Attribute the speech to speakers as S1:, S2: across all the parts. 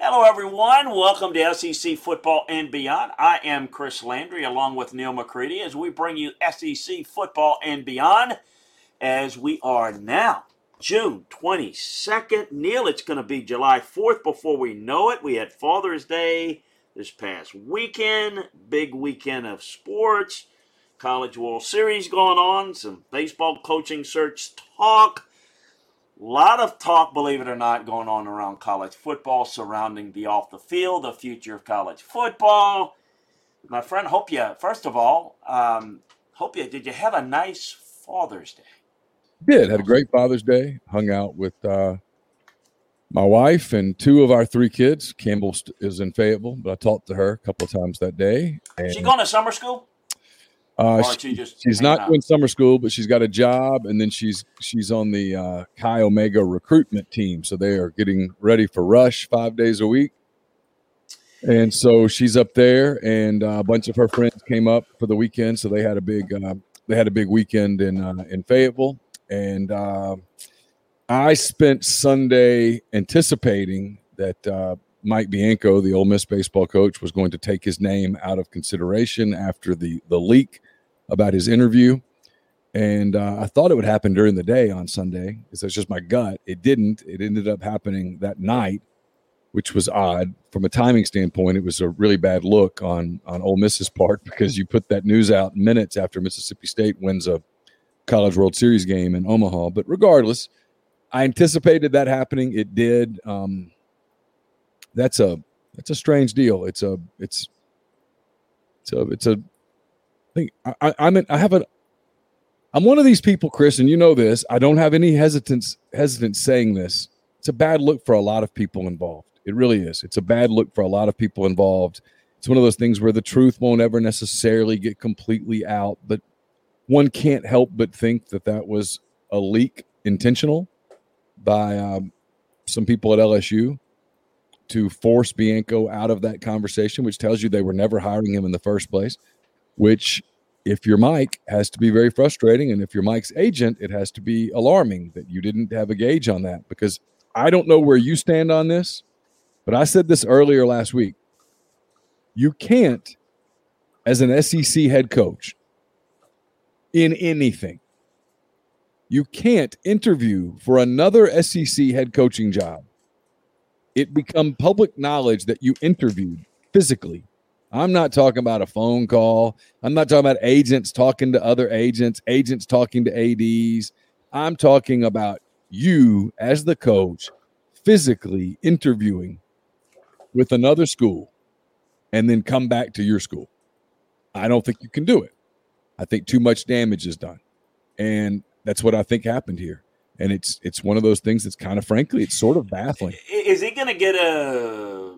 S1: Hello, everyone. Welcome to SEC Football and Beyond. I am Chris Landry along with Neal McCready as we bring you SEC Football and Beyond as we are now June 22nd. Neal, it's going to be July 4th before we know it. We had Father's Day this past weekend, big weekend of sports, College World Series going on, some baseball coaching search talk. Lot of talk, believe it or not, going on around college football surrounding the off the field, the future of college football. My friend, hope you, first of all, um, hope you, did you have a nice Father's Day?
S2: Did, had a great Father's Day, hung out with uh, my wife and two of our three kids. Campbell is in Fayetteville, but I talked to her a couple of times that day.
S1: And, she going to summer school?
S2: Uh, she, she she's not out? doing summer school, but she's got a job, and then she's she's on the uh, Chi Omega recruitment team. So they are getting ready for Rush five days a week. And so she's up there, and uh, a bunch of her friends came up for the weekend. So they had a big uh, they had a big weekend in uh, in Fayetteville, and uh, I spent Sunday anticipating that uh, Mike Bianco, the Ole Miss baseball coach, was going to take his name out of consideration after the the leak about his interview. And uh, I thought it would happen during the day on Sunday that's just my gut. It didn't. It ended up happening that night, which was odd from a timing standpoint. It was a really bad look on on Ole Miss's part because you put that news out minutes after Mississippi State wins a College World Series game in Omaha. But regardless, I anticipated that happening. It did. Um, that's a that's a strange deal. It's a it's it's a it's a thing. I, I'm in, I have a I'm one of these people, Chris, and you know this. I don't have any hesitance hesitance saying this. It's a bad look for a lot of people involved. It really is. It's a bad look for a lot of people involved. It's one of those things where the truth won't ever necessarily get completely out, but one can't help but think that that was a leak intentional by um, some people at LSU to force Bianco out of that conversation, which tells you they were never hiring him in the first place. Which, if you're Mike, has to be very frustrating. And if you're Mike's agent, it has to be alarming that you didn't have a gauge on that because I don't know where you stand on this, but I said this earlier last week. You can't, as an SEC head coach, in anything, you can't interview for another SEC head coaching job. It become public knowledge that you interviewed physically. I'm not talking about a phone call. I'm not talking about agents talking to other agents, agents talking to ADs. I'm talking about you as the coach physically interviewing with another school and then come back to your school. I don't think you can do it. I think too much damage is done. And that's what I think happened here. And it's it's one of those things that's kind of frankly, it's sort of baffling.
S1: Is he going to get a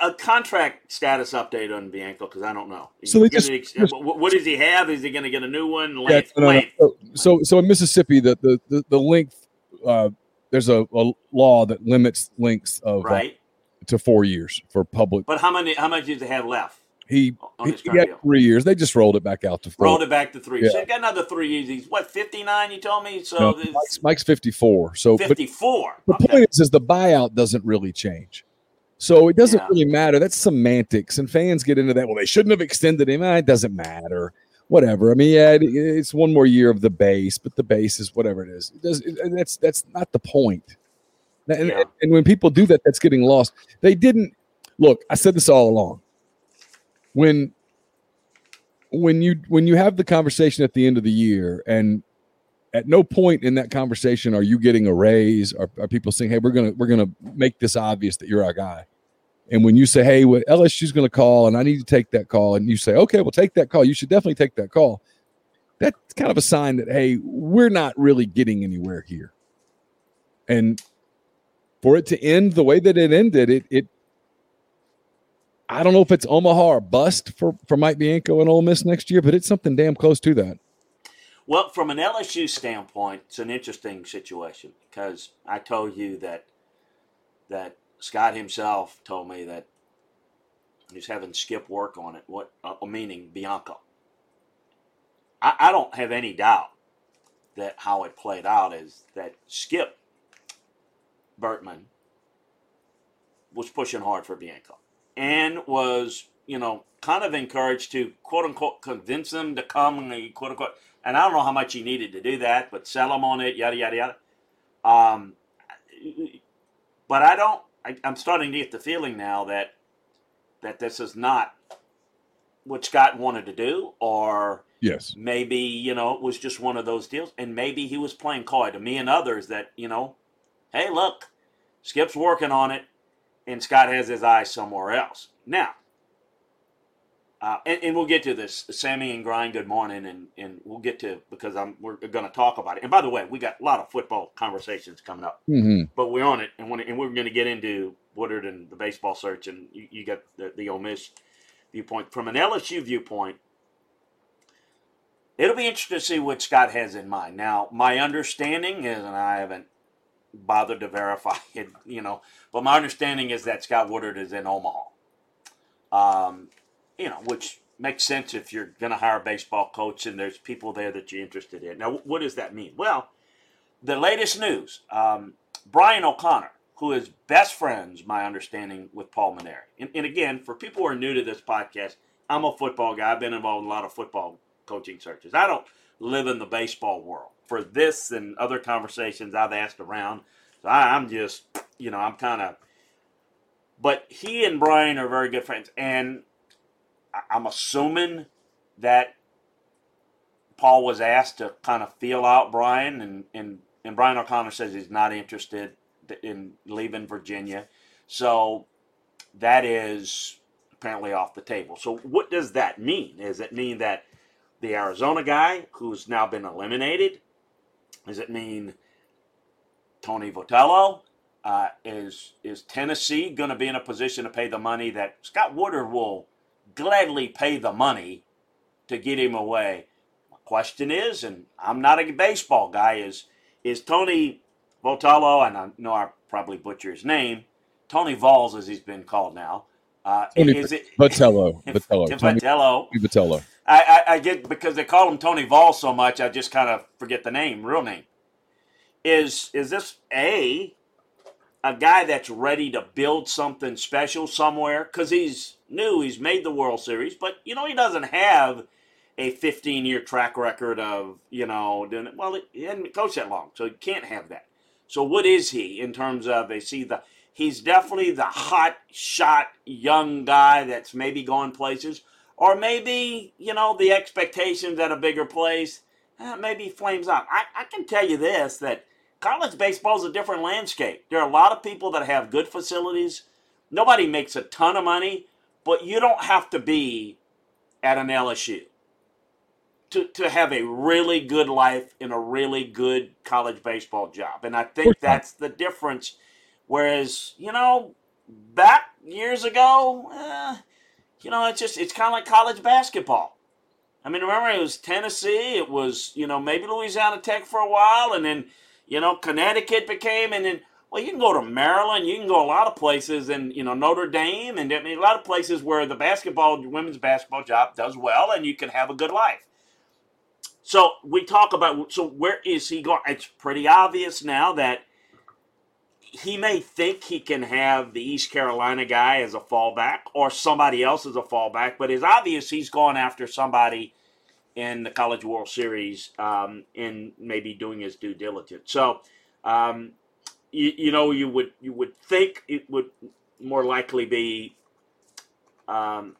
S1: a contract status update on Bianco? Because I don't know.
S2: So just,
S1: just, what does he have? Is he going to get a new one?
S2: Length, yeah, no, no, no. So so in Mississippi, the the the, the length uh, there's a, a, law that limits lengths of uh, right. Uh, to four years for public.
S1: But how many? How much does he have left?
S2: He, he, he got three years. They just rolled it back out to four.
S1: Rolled it back to three. Yeah. So got another three years. He's what fifty nine? You told me. So
S2: Mike's, Mike's, fifty four. So
S1: fifty four.
S2: The okay. point is, is the buyout doesn't really change. So it doesn't yeah. really matter. That's semantics, and fans get into that. Well, they shouldn't have extended him. Eh, it doesn't matter. Whatever. I mean, yeah, it, it's one more year of the base, but the base is whatever it is. It does. It, that's that's not the point. And, yeah. and when people do that, that's getting lost. They didn't look. I said this all along. When when you when you have the conversation at the end of the year and at no point in that conversation are you getting a raise. Or are people saying hey we're gonna we're gonna make this obvious that you're our guy. And when you say hey what lsu's gonna call and i need to take that call and you say okay well take that call. You should definitely take that call. That's kind of a sign that hey we're not really getting anywhere here. And for it to end the way that it ended it it I don't know if it's Omaha or bust for, for Mike Bianco and Ole Miss next year, but it's something damn close to that.
S1: Well, from an LSU standpoint, it's an interesting situation because I told you that that Scott himself told me that he's having Skip work on it. What uh, meaning Bianco? I, I don't have any doubt that how it played out is that Skip Bertman was pushing hard for Bianco and was, you know, kind of encouraged to quote unquote convince them to come, and quote unquote. And I don't know how much he needed to do that, but sell him on it, yada yada yada. Um, but I don't. I, I'm starting to get the feeling now that that this is not what Scott wanted to do, or
S2: yes,
S1: maybe you know it was just one of those deals, and maybe he was playing coy to me and others that you know, hey, look, Skip's working on it and Scott has his eyes somewhere else. Now, uh, and, and, we'll get to this, Sammy and Grind. Good morning, and and we'll get to because I'm we're going to talk about it. And by the way, we got a lot of football conversations coming up,
S2: mm-hmm.
S1: but we're on it, and when, and we're going to get into Woodward and the baseball search, and you, you got the, the Ole Miss viewpoint from an LSU viewpoint. It'll be interesting to see what Scott has in mind. Now, my understanding is, and I haven't bothered to verify it, you know. But my understanding is that Scott Woodward is in Omaha. Um, you know, which makes sense if you're going to hire a baseball coach and there's people there that you're interested in. Now, what does that mean? Well, the latest news um, Brian O'Connor, who is best friends, my understanding, with Paul Mainieri. And, and again, for people who are new to this podcast, I'm a football guy. I've been involved in a lot of football coaching searches. I don't live in the baseball world for this and other conversations I've asked around. So I, am just, you know, I'm kind of. But he and Brian are very good friends, and I'm assuming that Paul was asked to kind of feel out Brian, and and and Brian O'Connor says he's not interested in leaving Virginia, so that is apparently off the table. So what does that mean? Does it mean that the Arizona guy who's now been eliminated does it mean Tony Votello? Uh, is is Tennessee going to be in a position to pay the money that Scott Woodward will gladly pay the money to get him away? My question is, and I'm not a baseball guy, is is Tony Vitello, and I know I probably butcher his name, Tony Vols as he's been called now. Uh,
S2: Tony is it Vitello?
S1: Vitello. Vitello.
S2: Vitello.
S1: I, I, I, get because they call him Tony Vol so much, I just kind of forget the name, real name. Is is this a a guy that's ready to build something special somewhere? Because he's new, he's made the World Series, but you know he doesn't have a 15 year track record of you know doing it. Well, he hadn't coached that long, so he can't have that. So what is he in terms of? They see the he's definitely the hot shot young guy that's maybe going places or maybe, you know, the expectations at a bigger place, eh, maybe flames out. I, I can tell you this that college baseball is a different landscape. There are a lot of people that have good facilities. Nobody makes a ton of money, but you don't have to be at an LSU to, to have a really good life in a really good college baseball job. And I think that's the difference. Whereas, you know, back years ago, eh, you know, it's just it's kind of like college basketball. I mean, remember it was Tennessee, it was you know maybe Louisiana Tech for a while, and then you know Connecticut became, and then well you can go to Maryland, you can go a lot of places, and you know Notre Dame, and I mean, a lot of places where the basketball women's basketball job does well, and you can have a good life. So we talk about so where is he going? It's pretty obvious now that he may think he can have the East Carolina guy as a fallback or somebody else as a fallback, but it's obvious he's going after somebody in the College World Series um, and maybe doing his due diligence. So, um, you, you know, you would you would think it would more likely be um.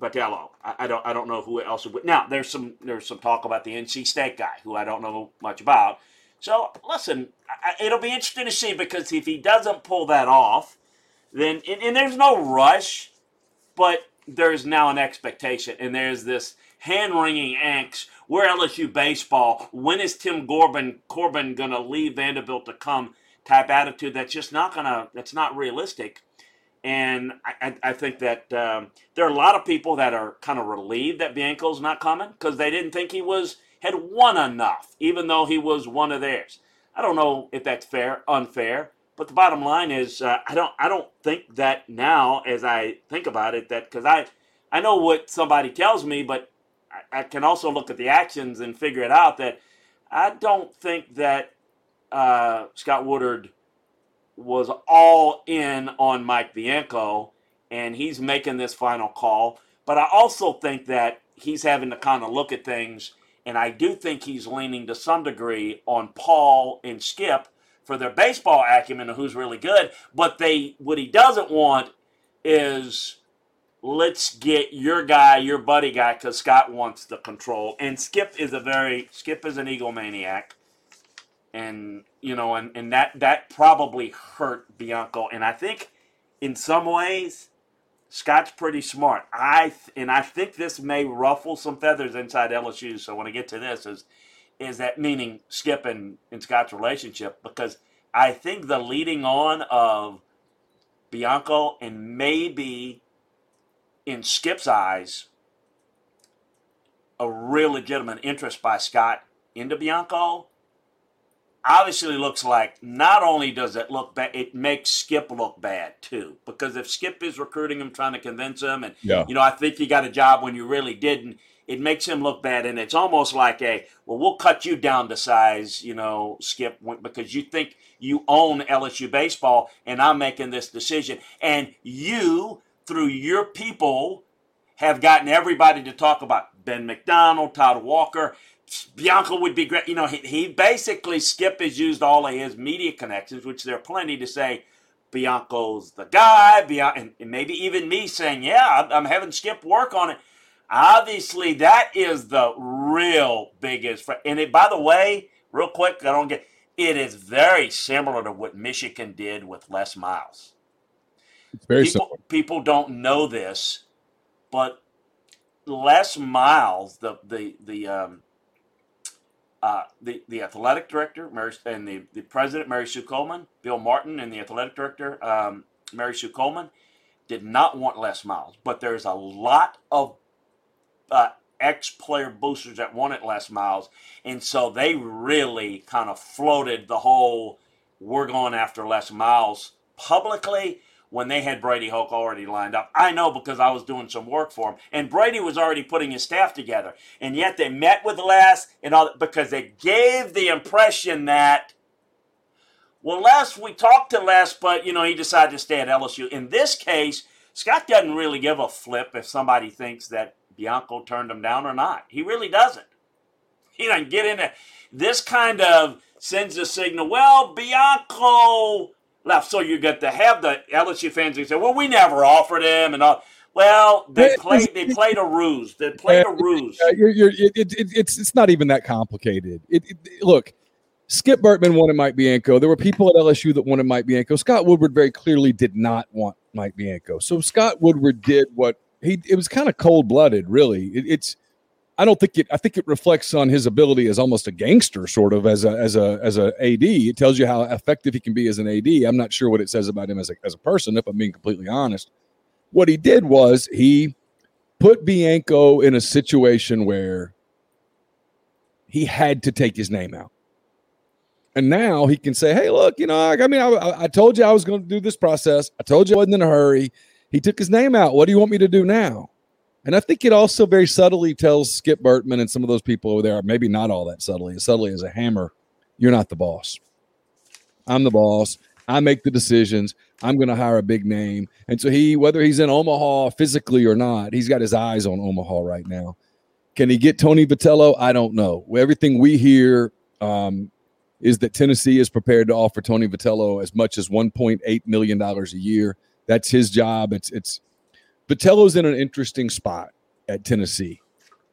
S1: I, I, don't I don't know who else would. Now there's some there's some talk about the NC State guy who I don't know much about. So listen, I, it'll be interesting to see because if he doesn't pull that off, then and, and there's no rush, but there's now an expectation, and there's this hand wringing angst. Where LSU baseball? When is Tim Corbin Corbin gonna leave Vanderbilt to come? Type attitude that's just not gonna that's not realistic. And I, I think that um, there are a lot of people that are kind of relieved that Bianco's not coming because they didn't think he was had won enough, even though he was one of theirs. I don't know if that's fair, unfair, but the bottom line is uh, I don't I don't think that now as I think about it that because I I know what somebody tells me, but I, I, can also look at the actions and figure it out that I don't think that uh, Scott Woodward was all in on Mike Bianco, and he's making this final call. But I also think that he's having to kind of look at things, and I do think he's leaning to some degree on Paul and Skip for their baseball acumen and who's really good. But they what he doesn't want is let's get your guy, your buddy guy, because Scott wants the control. And Skip is a very Skip is an egomaniac and you know, and, and that that probably hurt Bianco. And I think in some ways, Scott's pretty smart. I and I think this may ruffle some feathers inside LSU. So when I get to this, is is that meaning Skip and, and Scott's relationship? Because I think the leading on of Bianco and maybe in Skip's eyes, a real legitimate interest by Scott into Bianco obviously looks like not only does it look bad, it makes Skip look bad too. Because if Skip is recruiting him, trying to convince him, and yeah. you know, I think you got a job when you really didn't, it makes him look bad. And it's almost like a, well, we'll cut you down to size, you know, Skip, because you think you own LSU baseball, and I'm making this decision, and you through your people have gotten everybody to talk about Ben McDonald, Todd Walker. Bianco would be great. You know, he, he basically, Skip has used all of his media connections, which there are plenty to say Bianco's the guy, Bian- and maybe even me saying, yeah, I'm having Skip work on it. Obviously, that is the real biggest. And it, by the way, real quick, I don't get it is very similar to what Michigan did with Les Miles.
S2: It's very
S1: people,
S2: similar.
S1: People don't know this, but Les Miles, the the the um, uh, the, the athletic director Mary, and the, the president, Mary Sue Coleman, Bill Martin, and the athletic director, um, Mary Sue Coleman, did not want Les Miles. But there's a lot of uh, ex player boosters that wanted Les Miles. And so they really kind of floated the whole we're going after Les Miles publicly when they had Brady Hoke already lined up. I know because I was doing some work for him. And Brady was already putting his staff together. And yet they met with Les and all because they gave the impression that well, Les, we talked to Les, but you know, he decided to stay at LSU. In this case, Scott doesn't really give a flip if somebody thinks that Bianco turned him down or not. He really doesn't. He doesn't get into this kind of sends a signal. Well, Bianco left. So you get to have the LSU fans who say, "Well, we never offered him," and all. Well, they played. They played a ruse. They played a ruse.
S2: You're, you're, it, it, it's it's not even that complicated. It, look, Skip Bertman wanted Mike Bianco. There were people at LSU that wanted Mike Bianco. Scott Woodward very clearly did not want Mike Bianco. So Scott Woodward did what he. It was kind of cold blooded, really. it's I don't think it. I think it reflects on his ability as almost a gangster, sort of as a as a as a AD. It tells you how effective he can be as an AD. I'm not sure what it says about him as a as a person, if I'm being completely honest. What he did was he put Bianco in a situation where he had to take his name out. And now he can say, "Hey, look, you know, I, I mean, I, I told you I was going to do this process. I told you I wasn't in a hurry. He took his name out. What do you want me to do now?" And I think it also very subtly tells Skip Bertman and some of those people over there, maybe not all that subtly, as subtly as a hammer, you're not the boss. I'm the boss. I make the decisions. I'm going to hire a big name. And so he, whether he's in Omaha physically or not, he's got his eyes on Omaha right now. Can he get Tony Vitello? I don't know. Everything we hear, um, is that Tennessee is prepared to offer Tony Vitello as much as 1.8 million dollars a year. That's his job. It's it's Vitello's in an interesting spot at Tennessee.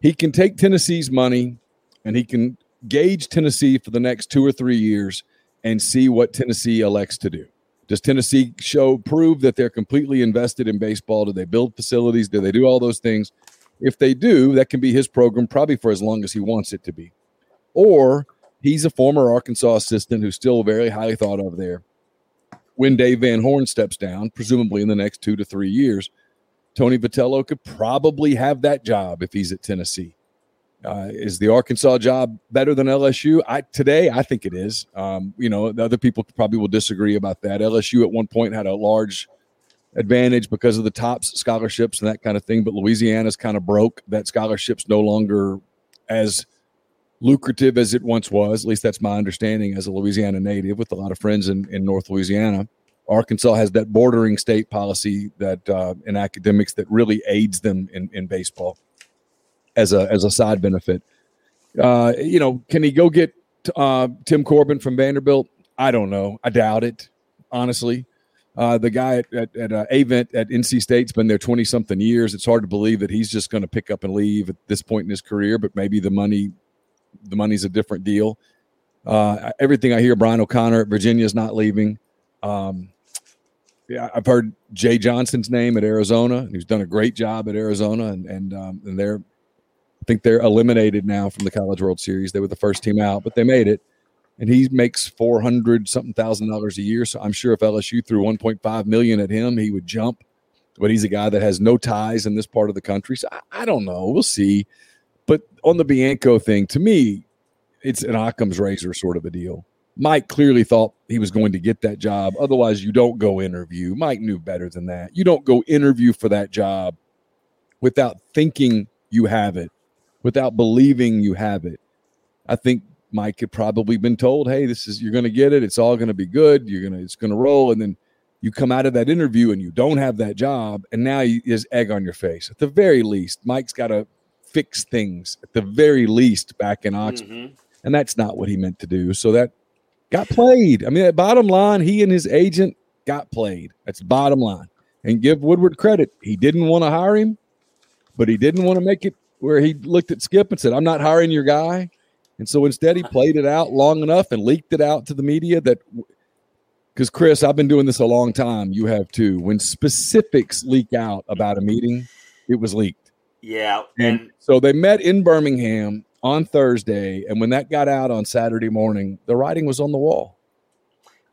S2: He can take Tennessee's money and he can gauge Tennessee for the next two or three years and see what Tennessee elects to do. Does Tennessee show prove that they're completely invested in baseball? Do they build facilities? Do they do all those things? If they do, that can be his program probably for as long as he wants it to be. Or he's a former Arkansas assistant who's still very highly thought of there. When Dave Van Horn steps down, presumably in the next two to three years, Tony Vitello could probably have that job if he's at Tennessee. Uh, is the Arkansas job better than LSU? I today I think it is. Um, you know, other people probably will disagree about that. LSU at one point had a large advantage because of the TOPS scholarships and that kind of thing, but Louisiana's kind of broke. That scholarship's no longer as lucrative as it once was. At least that's my understanding as a Louisiana native with a lot of friends in, in North Louisiana. Arkansas has that bordering state policy that uh, in academics that really aids them in, in baseball as a as a side benefit. Uh, you know, can he go get uh, Tim Corbin from Vanderbilt? I don't know. I doubt it, honestly. Uh, the guy at, at, at uh, Avent at NC State's been there 20 something years. It's hard to believe that he's just going to pick up and leave at this point in his career, but maybe the money, the money's a different deal. Uh, everything I hear, Brian O'Connor at Virginia is not leaving. Um, yeah, I've heard Jay Johnson's name at Arizona. He's done a great job at Arizona, and and um, and they're I think they're eliminated now from the College World Series. They were the first team out, but they made it. And he makes four hundred something thousand dollars a year. So I'm sure if LSU threw 1.5 million at him, he would jump. But he's a guy that has no ties in this part of the country. So I, I don't know. We'll see. But on the Bianco thing, to me, it's an Occam's razor sort of a deal. Mike clearly thought he was going to get that job. Otherwise, you don't go interview. Mike knew better than that. You don't go interview for that job without thinking you have it without believing you have it. I think Mike had probably been told, "Hey, this is you're going to get it. It's all going to be good. You're going to it's going to roll." And then you come out of that interview and you don't have that job, and now you, there's egg on your face. At the very least, Mike's got to fix things. At the very least, back in Oxford, mm-hmm. and that's not what he meant to do. So that got played. I mean, at bottom line, he and his agent got played. That's bottom line. And give Woodward credit. He didn't want to hire him, but he didn't want to make it where he looked at Skip and said, I'm not hiring your guy. And so instead, he played it out long enough and leaked it out to the media that, because Chris, I've been doing this a long time. You have too. When specifics leak out about a meeting, it was leaked.
S1: Yeah.
S2: And, and so they met in Birmingham on Thursday. And when that got out on Saturday morning, the writing was on the wall.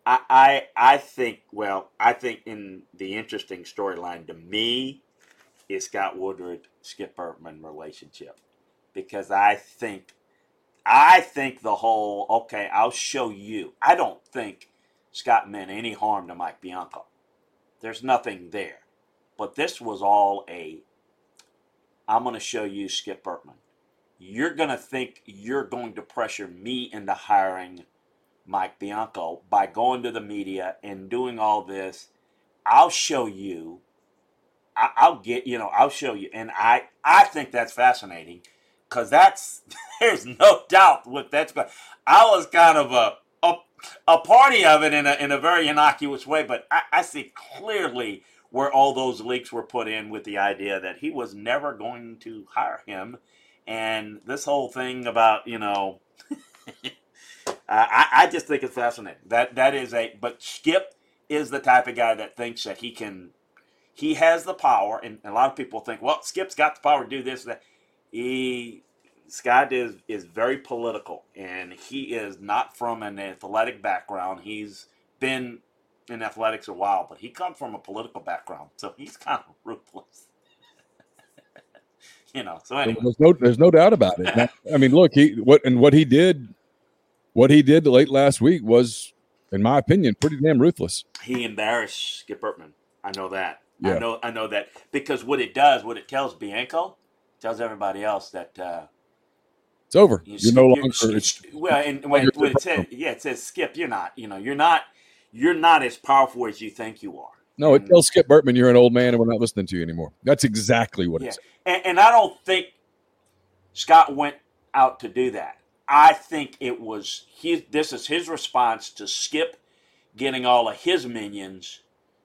S1: I, I, I think, well, I think in the interesting storyline to me is Scott Woodward Skip Bertman relationship because I think I think the whole okay, I'll show you. I don't think Scott meant any harm to Mike Bianco. There's nothing there. But this was all a I'm going to show you Skip Bertman. You're going to think you're going to pressure me into hiring Mike Bianco by going to the media and doing all this. I'll show you I, will get you know I'll show you, and I I think that's fascinating because that's there's no doubt what that's. But I was kind of a, a a party of it in a in a very innocuous way, but I, I see clearly where all those leaks were put in with the idea that he was never going to hire him, and this whole thing about you know. I, I just think it's fascinating. That that is a but Skip is the type of guy that thinks that he can he has the power, and a lot of people think, well, Skip's got the power to do this. That he Scott is is very political, and he is not from an athletic background. He's been in athletics a while, but he comes from a political background, so he's kind of ruthless. you know. So anyway,
S2: there's no there's no doubt about it. I mean, look, he what and what he did, what he did late last week was, in my opinion, pretty damn ruthless.
S1: He embarrassed Skip Bertman. I know that. Yeah. I know I know that because what it does, what it tells Bianco, tells everybody else that uh,
S2: it's over. You are no longer.
S1: It's, well, and when it says yeah, it says Skip. You're not. You know, you're not. You're not as powerful as you think you are.
S2: No, it tells Skip Bertman you're an old man and we're not listening to you anymore. That's exactly what yeah. it says.
S1: And, and I don't think Scott went out to do that. I think it was his, this is his response to Skip getting all of his minions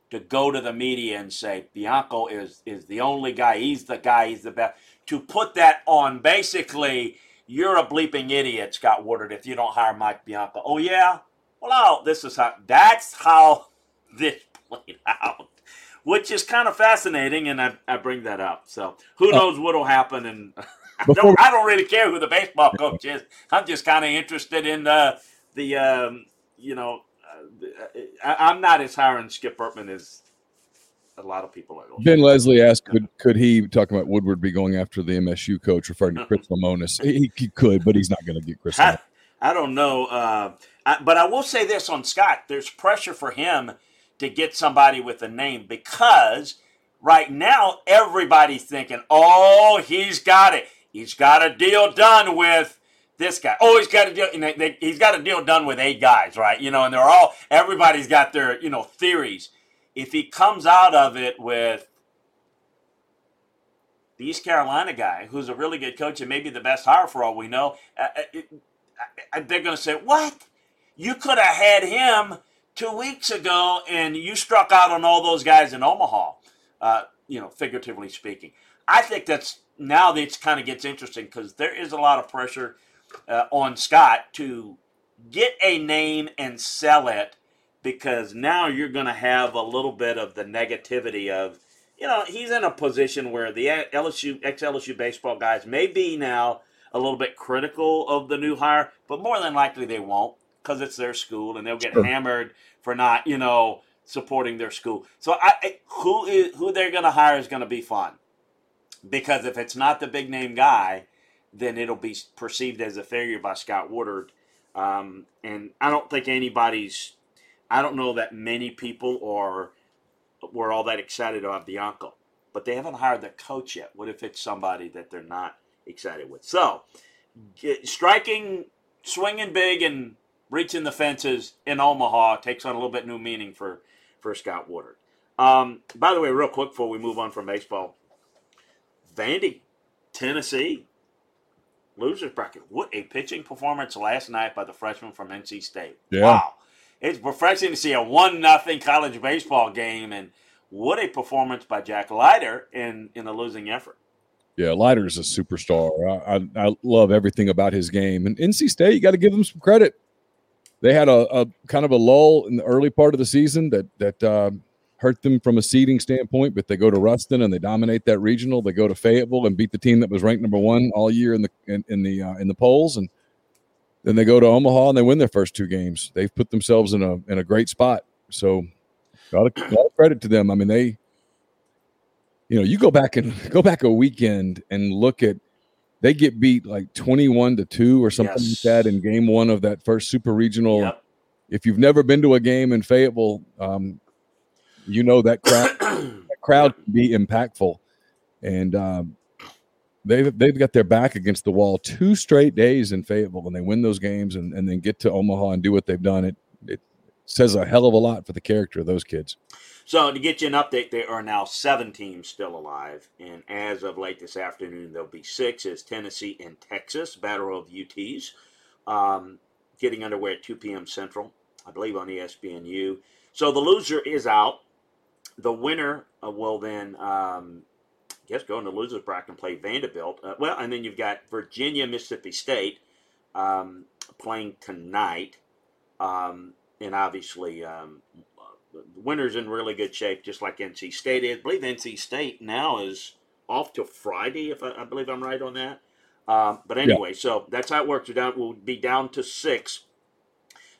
S1: to go to the media and say Bianco is is the only guy. He's the guy. He's the best. To put that on basically, you're a bleeping idiot, Scott Woodward, if you don't hire Mike Bianco. Oh yeah. Well, oh, this is how. That's how this played out, which is kind of fascinating, and I, I bring that up. So who uh, knows what'll happen and. I don't, I don't really care who the baseball coach is. I'm just kind of interested in the the um, you know I, am not as high on Skip Bertman as a lot of people are.
S2: Ben Leslie asked, could could he talking about Woodward be going after the MSU coach, referring to Chris Lemonis? He, he could, but he's not going to get Chris.
S1: I, I don't know, uh, I, but I will say this on Scott: there's pressure for him to get somebody with a name because right now everybody's thinking, "Oh, he's got it. He's got a deal done with." this guy. Oh, he's got a deal. They, they, he's got a deal done with eight guys, right? You know, and they're all everybody's got their you know theories. If he comes out of it with the East Carolina guy, who's a really good coach and maybe the best hire for all we know, uh, uh it, they're going to say, "What? You could have had him two weeks ago, and you struck out on all those guys in Omaha." Uh, you know, figuratively speaking, I think that's now that kind of gets interesting because there is a lot of pressure uh, on Scott to get a name and sell it because now you're going to have a little bit of the negativity of, you know, he's in a position where the LSU ex LSU baseball guys may be now a little bit critical of the new hire, but more than likely they won't because it's their school and they'll get sure. hammered for not, you know, supporting their school. So I, who is who they're going to hire is going to be fun because if it's not the big name guy, then it'll be perceived as a failure by Scott Woodward. Um, and I don't think anybody's, I don't know that many people are were all that excited about Bianco, but they haven't hired the coach yet. What if it's somebody that they're not excited with? So, get, striking, swinging big, and reaching the fences in Omaha takes on a little bit new meaning for for Scott Woodward. Um, by the way, real quick before we move on from baseball, Vandy, Tennessee, losers bracket. What a pitching performance last night by the freshman from NC State. Yeah. Wow. It's refreshing to see a one nothing college baseball game and what a performance by Jack Leiter in in a losing effort.
S2: Yeah, Leiter's a superstar. I, I, I love everything about his game. And NC State, you got to give them some credit. They had a, a, kind of a lull in the early part of the season that that um, hurt them from a seeding standpoint, but they go to Ruston and they dominate that regional. They go to Fayetteville and beat the team that was ranked number one all year in the in, in the uh, in the polls, and then they go to Omaha and they win their first two games. They've put themselves in a in a great spot. So, a lot of, lot of credit to them. I mean, they, you know, you go back and go back a weekend and look at they get beat like twenty one to two or something yes. like that in game one of that first super regional. Yep. If you've never been to a game in Fayetteville, um, you know that crowd that crowd can be impactful, and um, they've they've got their back against the wall two straight days in Fayetteville and they win those games and, and then get to Omaha and do what they've done. It it says a hell of a lot for the character of those kids.
S1: So to get you an update, there are now seven teams still alive, and as of late this afternoon, there'll be six as Tennessee and Texas battle of UTs, um, getting underway at 2 p.m. Central, I believe on ESPNU. So the loser is out the winner uh, will then, um, guess, go into losers bracket and play Vanderbilt. Uh, well, and then you've got Virginia, Mississippi State um, playing tonight, um, and obviously um, the winner's in really good shape, just like NC State is. I believe NC State now is off to Friday, if I, I believe I'm right on that. Um, but anyway, yeah. so that's how it works. We're down, we'll be down to six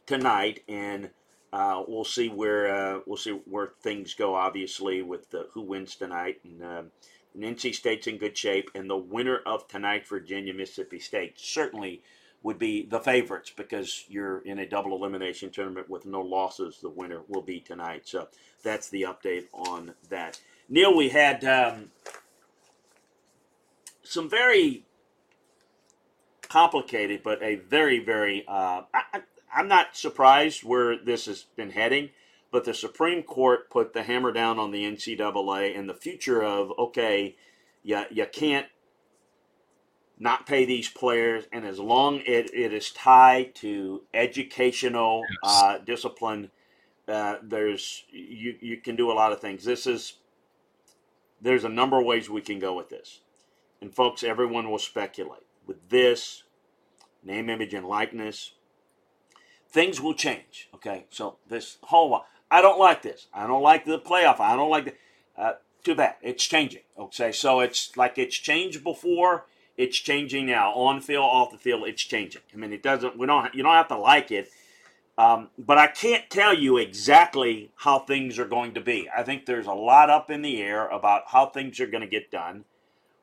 S1: tonight, and uh, we'll see where uh, we'll see where things go. Obviously, with the, who wins tonight, and, um, and NC State's in good shape, and the winner of tonight, Virginia Mississippi State, certainly would be the favorites because you're in a double elimination tournament with no losses. The winner will be tonight. So that's the update on that. Neal, we had um, some very complicated, but a very, very uh, I, I'm not surprised where this has been heading, but the Supreme Court put the hammer down on the NCAA and the future of okay, you, you can't not pay these players, and as long it, it is tied to educational yes. uh, discipline, uh, there's you you can do a lot of things. This is there's a number of ways we can go with this, and folks, everyone will speculate with this name, image, and likeness. Things will change. Okay, so this whole I don't like this. I don't like the playoff. I don't like the. Uh, too bad. It's changing. Okay, so it's like it's changed before it's changing now. On field, off the field, it's changing. I mean, it doesn't. We don't. You don't have to like it, um, but I can't tell you exactly how things are going to be. I think there's a lot up in the air about how things are going to get done.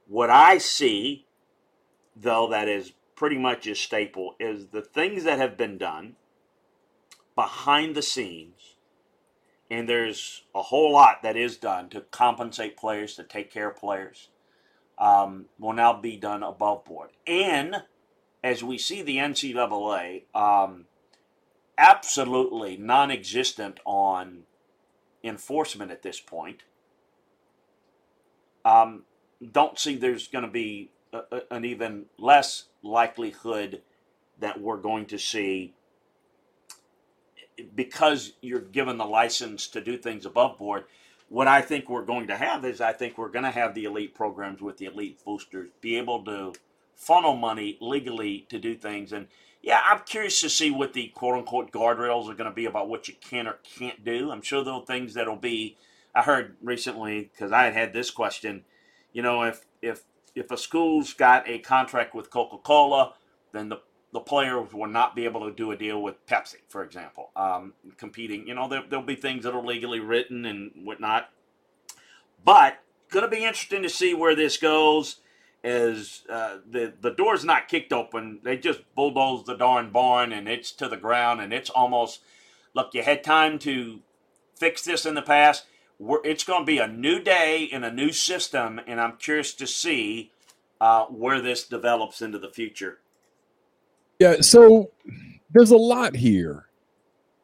S1: What I see, though, that is pretty much a staple is the things that have been done behind the scenes. And there's a whole lot that is done to compensate players, to take care of players um, will now be done above board. And as we see the NCAA, um, absolutely non existent on enforcement at this point. Um, don't see there's going to be a, a, an even less likelihood that we're going to see because you're given the license to do things above board what I think we're going to have is I think we're going to have the elite programs with the elite boosters be able to funnel money legally to do things. And yeah, I'm curious to see what the quote unquote guardrails are going to be about what you can or can't do. I'm sure there are things that'll be. I heard recently because I had had this question. You know, if if if a school's got a contract with Coca Cola, then the the players will not be able to do a deal with Pepsi, for example, um, competing. You know, there, will be things that are legally written and whatnot. But going to be interesting to see where this goes. As uh, the the door's not kicked open, they just bulldoze the darn barn and it's to the ground and it's almost look. You had time to fix this in the past. We're, it's going to be a new day in a new system, and I'm curious to see uh, where this develops into the future.
S2: Yeah, so there's a lot here.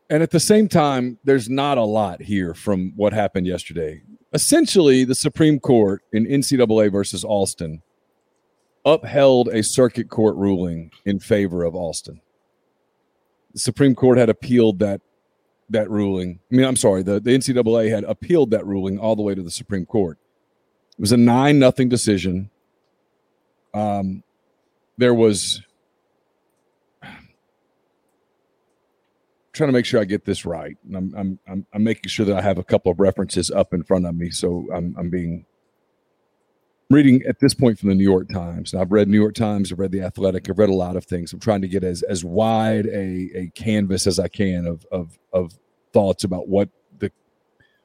S2: And at the same time, there's not a lot here from what happened yesterday. Essentially, the Supreme Court in NCAA versus Alston upheld a circuit court ruling in favor of Alston. The Supreme Court had appealed that that ruling. I mean, I'm sorry, the, the NCAA had appealed that ruling all the way to the Supreme Court. It was a nine nothing decision. Um, there was trying to make sure I get this right. And I'm, I'm, I'm, I'm, making sure that I have a couple of references up in front of me. So I'm, I'm being reading at this point from the New York Times. And I've read New York Times, I've read The Athletic, I've read a lot of things. I'm trying to get as, as wide a, a canvas as I can of, of, of thoughts about what the,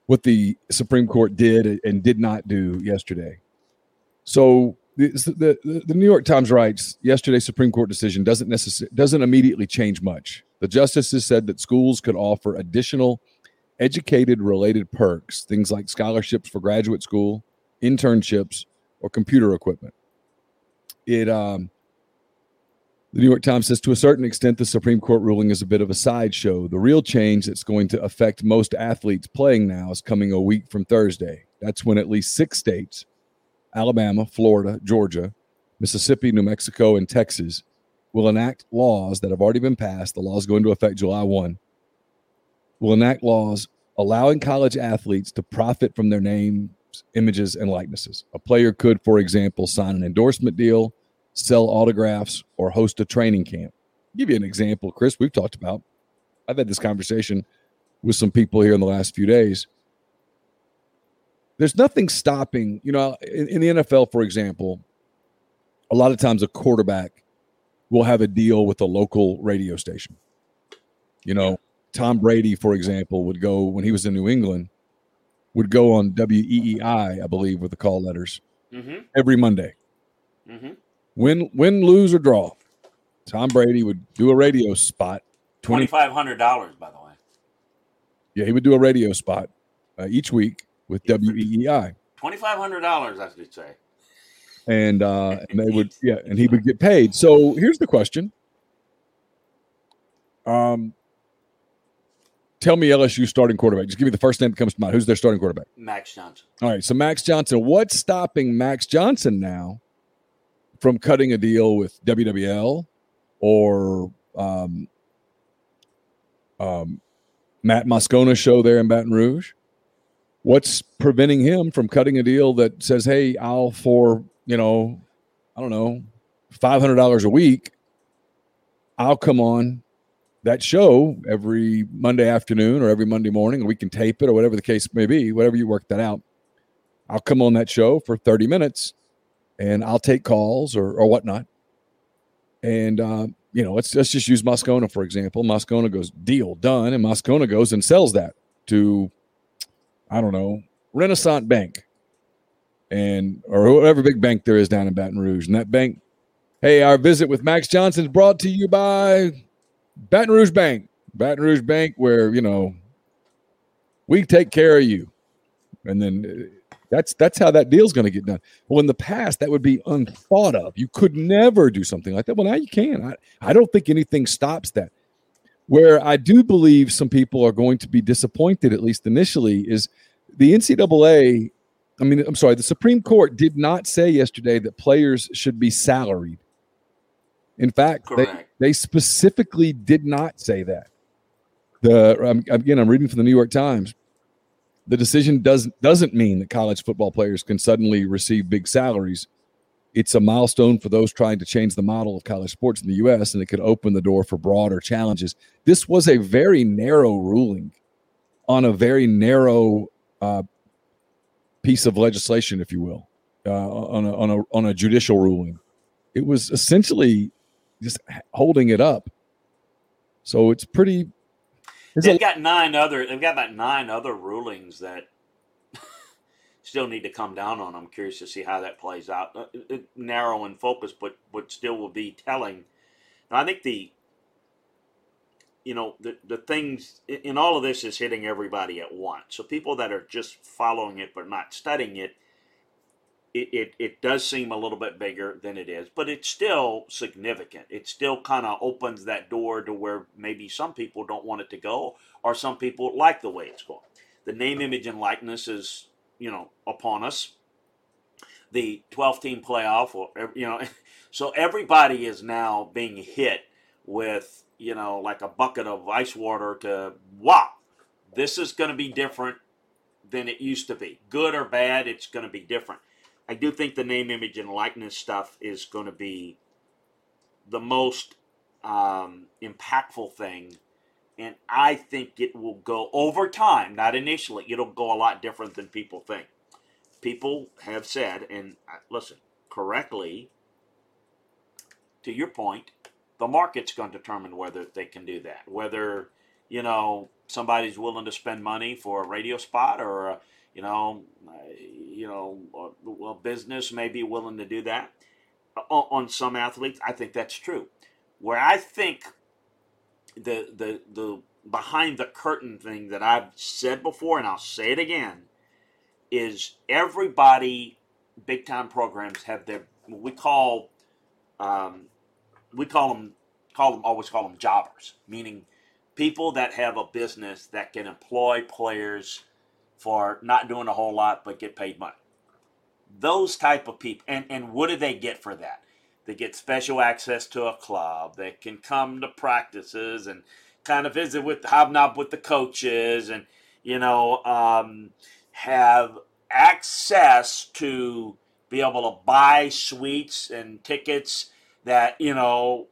S2: what the Supreme Court did and did not do yesterday. So the, the, the New York Times writes yesterday's Supreme Court decision doesn't necessarily doesn't immediately change much. The justices said that schools could offer additional educated related perks, things like scholarships for graduate school, internships, or computer equipment. It um, the New York Times says to a certain extent, the Supreme Court ruling is a bit of a sideshow. The real change that's going to affect most athletes playing now is coming a week from Thursday. That's when at least six states Alabama, Florida, Georgia, Mississippi, New Mexico, and Texas will enact laws that have already been passed. The laws go into effect July 1. Will enact laws allowing college athletes to profit from their names, images, and likenesses. A player could, for example, sign an endorsement deal, sell autographs, or host a training camp. I'll give you an example, Chris. We've talked about. I've had this conversation with some people here in the last few days. There's nothing stopping, you know, in, in the NFL, for example, a lot of times a quarterback will have a deal with a local radio station. You know, Tom Brady, for example, would go when he was in New England, would go on WEEI, I believe, with the call letters mm-hmm. every Monday. Mm-hmm. Win, win, lose or draw. Tom Brady would do a radio spot.
S1: Twenty five hundred dollars, by the way.
S2: Yeah, he would do a radio spot uh, each week with WEEI.
S1: Twenty five hundred dollars, I should say
S2: and uh, and they would yeah, and he would get paid. So here's the question. Um, tell me LSU starting quarterback. Just give me the first name that comes to mind. Who's their starting quarterback?
S1: Max Johnson.
S2: All right, so Max Johnson. What's stopping Max Johnson now? from cutting a deal with WWL or um, um, Matt Moscona show there in Baton Rouge? What's preventing him from cutting a deal that says, "Hey, I'll for you know, I don't know, five hundred dollars a week, I'll come on that show every Monday afternoon or every Monday morning, and we can tape it or whatever the case may be, whatever you work that out. I'll come on that show for 30 minutes and I'll take calls or, or whatnot. And, uh, you know, let's, let's just use Moscona, for example. Moscona goes, deal done. And Moscona goes and sells that to, I don't know, Renaissance Bank and, or whatever big bank there is down in Baton Rouge. And that bank, hey, our visit with Max Johnson is brought to you by Baton Rouge Bank. Baton Rouge Bank, where, you know, we take care of you. And then uh, that's that's how that deal's going to get done. Well, in the past, that would be unthought of. You could never do something like that. Well, now you can. I, I don't think anything stops that. Where I do believe some people are going to be disappointed, at least initially, is the NCAA. I mean, I'm sorry, the Supreme Court did not say yesterday that players should be salaried. In fact, they, they specifically did not say that. The um, again, I'm reading from the New York Times the decision does doesn't mean that college football players can suddenly receive big salaries. It's a milestone for those trying to change the model of college sports in the U.S. and it could open the door for broader challenges. This was a very narrow ruling on a very narrow uh, piece of legislation, if you will, uh, on a, on a on a judicial ruling. It was essentially just holding it up. So it's pretty
S1: they've got nine other. They've got about nine other rulings that still need to come down on. I'm curious to see how that plays out. Uh, narrow in focus, but but still will be telling. Now, I think the you know the the things in all of this is hitting everybody at once. So people that are just following it but not studying it it, it, it does seem a little bit bigger than it is, but it's still significant. It still kind of opens that door to where maybe some people don't want it to go, or some people like the way it's going. The name, image, and likeness is, you know, upon us. The 12 team playoff, or, you know, so everybody is now being hit with, you know, like a bucket of ice water to, wow, this is going to be different than it used to be. Good or bad, it's going to be different. I do think the name, image, and likeness stuff is going to be the most um, impactful thing. And I think it will go over time, not initially. It'll go a lot different than people think. People have said, and uh, listen, correctly, to your point, the market's going to determine whether they can do that. Whether, you know, somebody's willing to spend money for a radio spot or a you know, you know, well, business may be willing to do that on some athletes. I think that's true. Where I think the the the behind the curtain thing that I've said before, and I'll say it again, is everybody big time programs have their we call um, we call them call them always call them jobbers, meaning people that have a business that can employ players for not doing a whole lot but get paid money. Those type of people, and, and what do they get for that? They get special access to a club. They can come to practices and kind of visit with the hobnob with the coaches, and you know um, have access to be able to buy suites and tickets that you know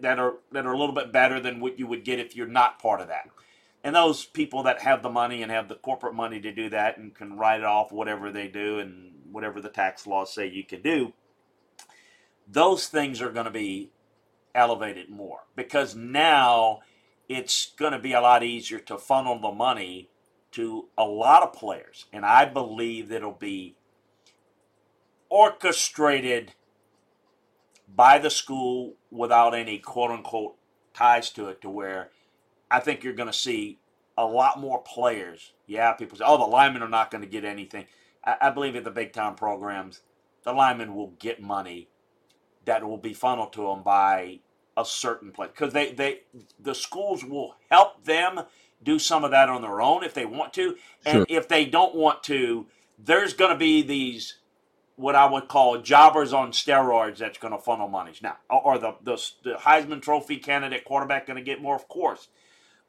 S1: that are that are a little bit better than what you would get if you're not part of that. And those people that have the money and have the corporate money to do that and can write it off whatever they do and whatever the tax laws say you can do, those things are going to be elevated more because now it's going to be a lot easier to funnel the money to a lot of players. And I believe that it'll be orchestrated by the school without any quote unquote ties to it to where I think you're going to see a lot more players. Yeah, people say, oh, the linemen are not going to get anything. I, I believe at the big time programs, the linemen will get money that will be funneled to them by a certain place because they, they the schools will help them do some of that on their own if they want to, and sure. if they don't want to, there's going to be these what I would call jobbers on steroids that's going to funnel monies now, or the, the the Heisman Trophy candidate quarterback going to get more, of course,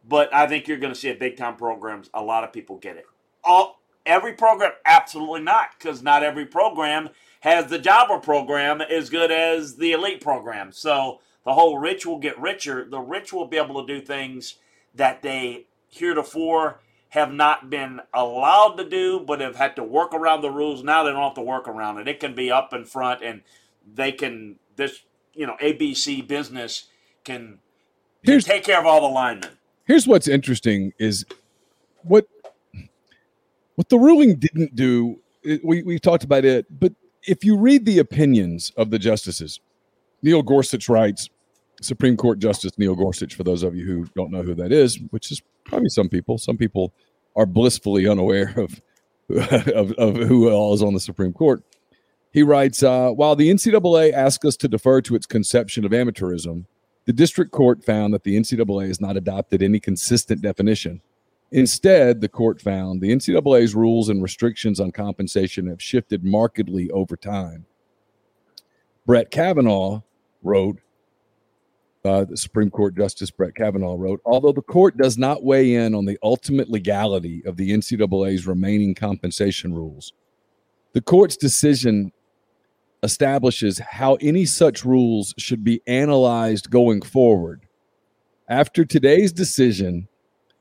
S1: but I think you're going to see at big time programs. A lot of people get it. All every program, absolutely not, because not every program has the jobber program as good as the elite program. So the whole rich will get richer. The rich will be able to do things that they heretofore have not been allowed to do, but have had to work around the rules. Now they don't have to work around it. It can be up in front, and they can this you know ABC business can, can take care of all the linemen.
S2: Here's what's interesting is what what the ruling didn't do. We we talked about it, but if you read the opinions of the justices, Neil Gorsuch writes, Supreme Court Justice Neil Gorsuch, for those of you who don't know who that is, which is probably some people. Some people are blissfully unaware of, of, of who all is on the Supreme Court. He writes uh, While the NCAA asked us to defer to its conception of amateurism, the district court found that the NCAA has not adopted any consistent definition. Instead, the court found the NCAA's rules and restrictions on compensation have shifted markedly over time. Brett Kavanaugh wrote uh, the Supreme Court Justice Brett Kavanaugh wrote, although the court does not weigh in on the ultimate legality of the NCAA's remaining compensation rules, the court's decision establishes how any such rules should be analyzed going forward. After today's decision,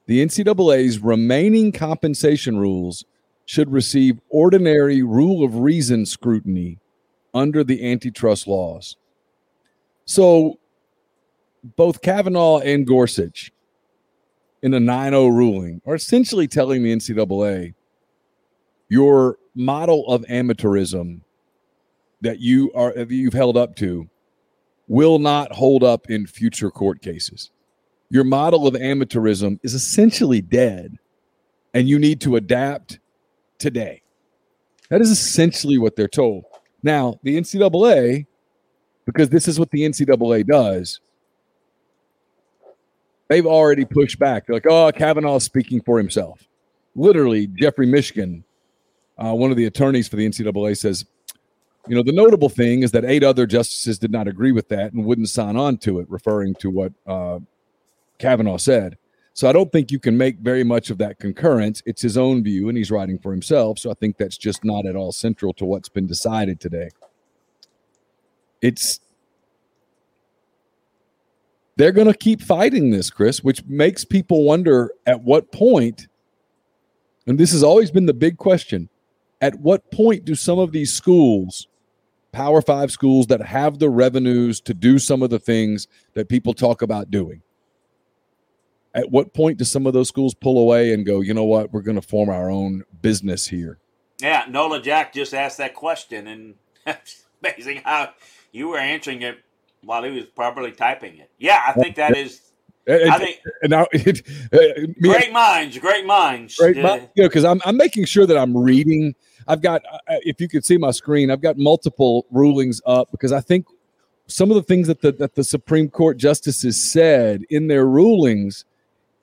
S2: the NCAA's remaining compensation rules should receive ordinary rule of reason scrutiny under the antitrust laws. So both Kavanaugh and Gorsuch in a 9 0 ruling are essentially telling the NCAA your model of amateurism that you are that you've held up to will not hold up in future court cases. Your model of amateurism is essentially dead and you need to adapt today. That is essentially what they're told. Now, the NCAA, because this is what the NCAA does, they've already pushed back. They're like, oh, Kavanaugh's speaking for himself. Literally, Jeffrey Mishkin, uh, one of the attorneys for the NCAA, says, you know, the notable thing is that eight other justices did not agree with that and wouldn't sign on to it, referring to what uh, Kavanaugh said. So I don't think you can make very much of that concurrence. It's his own view, and he's writing for himself. So I think that's just not at all central to what's been decided today. It's they're going to keep fighting this, Chris, which makes people wonder at what point, and this has always been the big question at what point do some of these schools, Power Five schools that have the revenues to do some of the things that people talk about doing, at what point do some of those schools pull away and go, you know what, we're going to form our own business here?
S1: Yeah, Nola Jack just asked that question, and it's amazing how you were answering it while he was probably typing it. Yeah, I think that is. And, I think and now, it, uh, great minds, great minds. Great
S2: mind, you know, because I'm I'm making sure that I'm reading. I've got, uh, uh, if you could see my screen, I've got multiple rulings up because I think some of the things that the that the Supreme Court justices said in their rulings,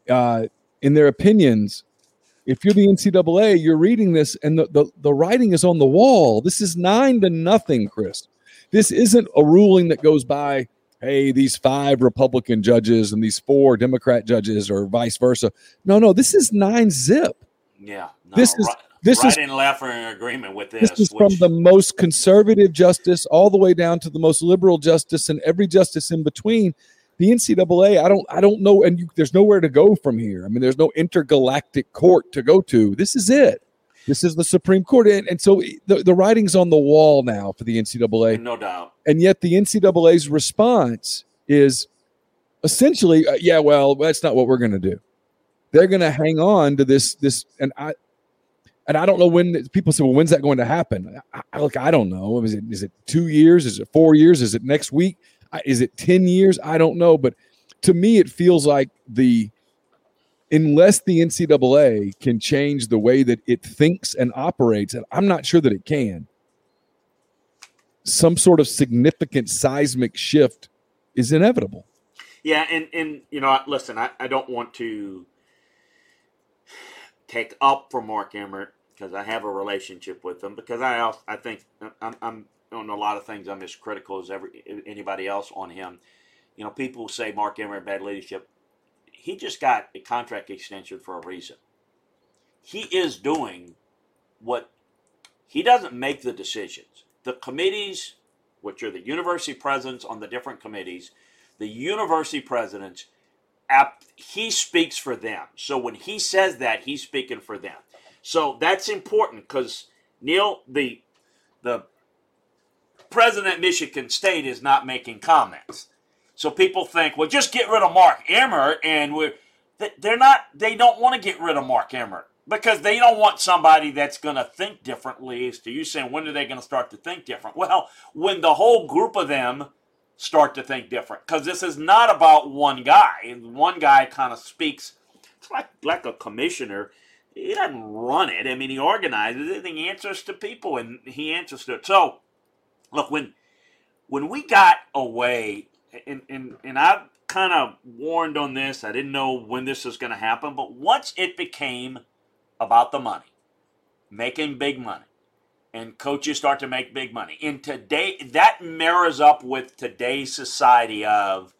S2: uh, in their opinions, if you're the NCAA, you're reading this and the, the, the writing is on the wall. This is nine to nothing, Chris. This isn't a ruling that goes by, hey, these five Republican judges and these four Democrat judges or vice versa. No, no, this is nine zip.
S1: Yeah.
S2: No, this is
S1: right,
S2: this
S1: right
S2: is
S1: in left in agreement with this.
S2: This is which, from the most conservative justice all the way down to the most liberal justice and every justice in between. The NCAA, I don't, I don't know, and you, there's nowhere to go from here. I mean, there's no intergalactic court to go to. This is it. This is the Supreme Court. And, and so the, the writing's on the wall now for the NCAA.
S1: No doubt.
S2: And yet the NCAA's response is essentially, uh, yeah, well, that's not what we're going to do. They're going to hang on to this, this, and I, and I don't know when people say, well, when's that going to happen? I, look, I don't know. Is it, is it two years? Is it four years? Is it next week? Is it 10 years? I don't know. But to me, it feels like the, unless the NCAA can change the way that it thinks and operates, and I'm not sure that it can, some sort of significant seismic shift is inevitable.
S1: Yeah, and and you know, listen, I, I don't want to take up for Mark Emmert because I have a relationship with him. Because I I think I'm, I'm on a lot of things I'm as critical as every anybody else on him. You know, people say Mark Emmert bad leadership. He just got a contract extension for a reason. He is doing what he doesn't make the decisions. The committees, which are the university presidents on the different committees, the university presidents, he speaks for them. So when he says that, he's speaking for them. So that's important because Neal, the the president of Michigan State is not making comments. So people think, well, just get rid of Mark Emmert, and we're they're not. They don't want to get rid of Mark Emmert because they don't want somebody that's going to think differently. As to you saying, when are they going to start to think different? Well, when the whole group of them start to think different, because this is not about one guy. One guy kind of speaks. It's like like a commissioner. He doesn't run it. I mean, he organizes it and he answers to people, and he answers to it. So, look when when we got away and, and, and I kind of warned on this. I didn't know when this was going to happen, but once it became about the money, making big money, and coaches start to make big money, in today that mirrors up with today's society of,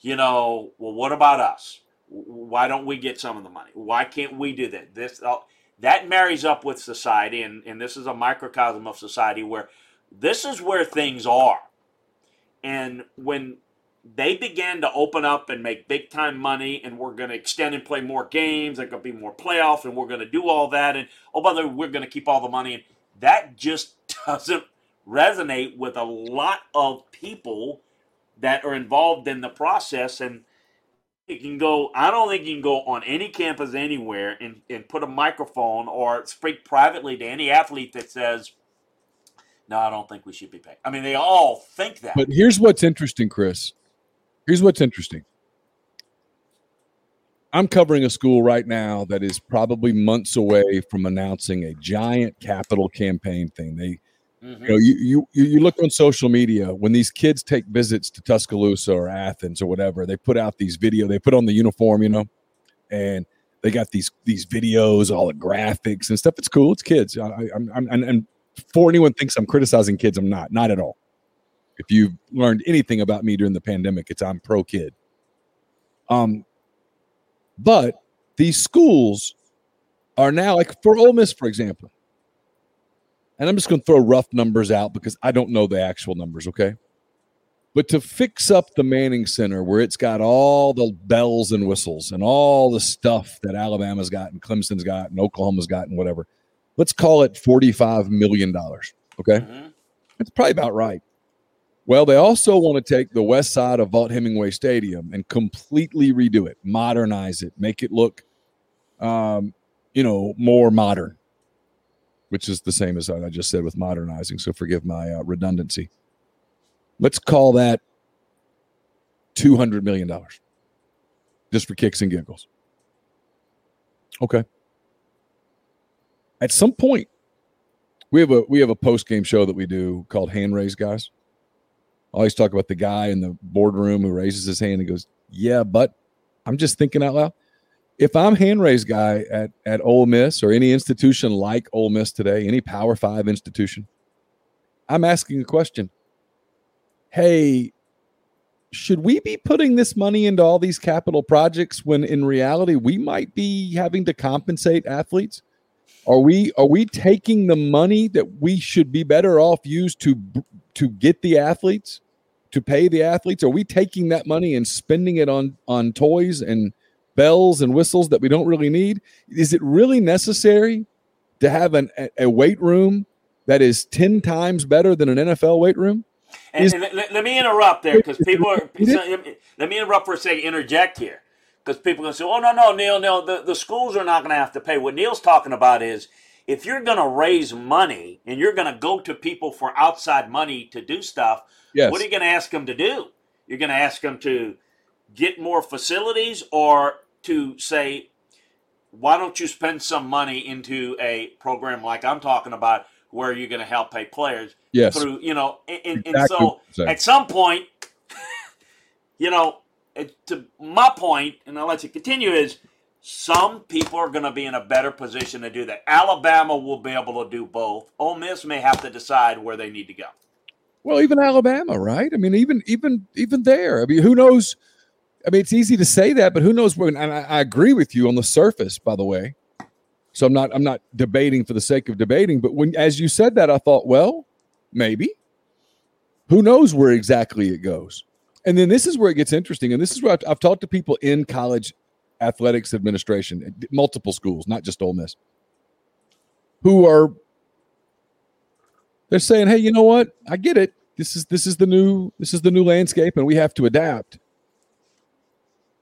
S1: you know, well, what about us? Why don't we get some of the money? Why can't we do that? This uh, that marries up with society, and, and this is a microcosm of society where this is where things are. And when they began to open up and make big time money and we're going to extend and play more games there's going to be more playoffs and we're going to do all that and oh by the way we're going to keep all the money and that just doesn't resonate with a lot of people that are involved in the process and you can go i don't think you can go on any campus anywhere and, and put a microphone or speak privately to any athlete that says no i don't think we should be paid i mean they all think that.
S2: But here's what's interesting chris Here's what's interesting. I'm covering a school right now that is probably months away from announcing a giant capital campaign thing. They, mm-hmm. you know, you, you you look on social media when these kids take visits to Tuscaloosa or Athens or whatever. They put out these video. They put on the uniform, you know, and they got these these videos, all the graphics and stuff. It's cool. It's kids. I, I'm, I'm and, and for anyone thinks I'm criticizing kids, I'm not. Not at all. If you've learned anything about me during the pandemic, it's I'm pro kid. Um, but these schools are now like for Ole Miss, for example. And I'm just going to throw rough numbers out because I don't know the actual numbers, okay? But to fix up the Manning Center where it's got all the bells and whistles and all the stuff that Alabama's got and Clemson's got and Oklahoma's got and whatever, let's call it $45 million, okay? Mm-hmm. That's probably about right. Well, they also want to take the west side of Vaught-Hemingway Stadium and completely redo it, modernize it, make it look, um, you know, more modern, which is the same as I just said with modernizing. So forgive my uh, redundancy. Let's call that $200 million just for kicks and giggles. Okay. At some point, we have a we have a post game show that we do called Hand Raise Guys always talk about the guy in the boardroom who raises his hand and goes, "Yeah, but I'm just thinking out loud. If I'm hand raised guy at at Ole Miss or any institution like Ole Miss today, any Power Five institution, I'm asking a question. Hey, should we be putting this money into all these capital projects when in reality we might be having to compensate athletes? Are we are we taking the money that we should be better off used to to get the athletes to pay the athletes? Are we taking that money and spending it on on toys and bells and whistles that we don't really need? Is it really necessary to have an, a weight room that is 10 times better than an NFL weight room?
S1: And, is, and let, let, me interrupt there because people are. let me interrupt for a second, interject here. Because people are going to say, oh, no, no, Neal, Neal, the, the schools are not going to have to pay. What Neal's talking about is if you're going to raise money and you're going to go to people for outside money to do stuff, yes. what are you going to ask them to do? You're going to ask them to get more facilities or to say, why don't you spend some money into a program like I'm talking about where you're going to help pay players
S2: yes.
S1: through, you know, and, exactly. and so at some point, you know, to my point, and I'll let you continue, is Some people are going to be in a better position to do that. Alabama will be able to do both. Ole Miss may have to decide where they need to go.
S2: Well, even Alabama, right? I mean, even even even there. I mean, who knows? I mean, it's easy to say that, but who knows when? And I, I agree with you on the surface, by the way. So I'm not I'm not debating for the sake of debating, but when as you said that, I thought, well, maybe. Who knows where exactly it goes? And then this is where it gets interesting, and this is where I've, I've talked to people in college athletics administration, multiple schools, not just Ole Miss, who are they're saying, "Hey, you know what? I get it. This is this is the new this is the new landscape, and we have to adapt."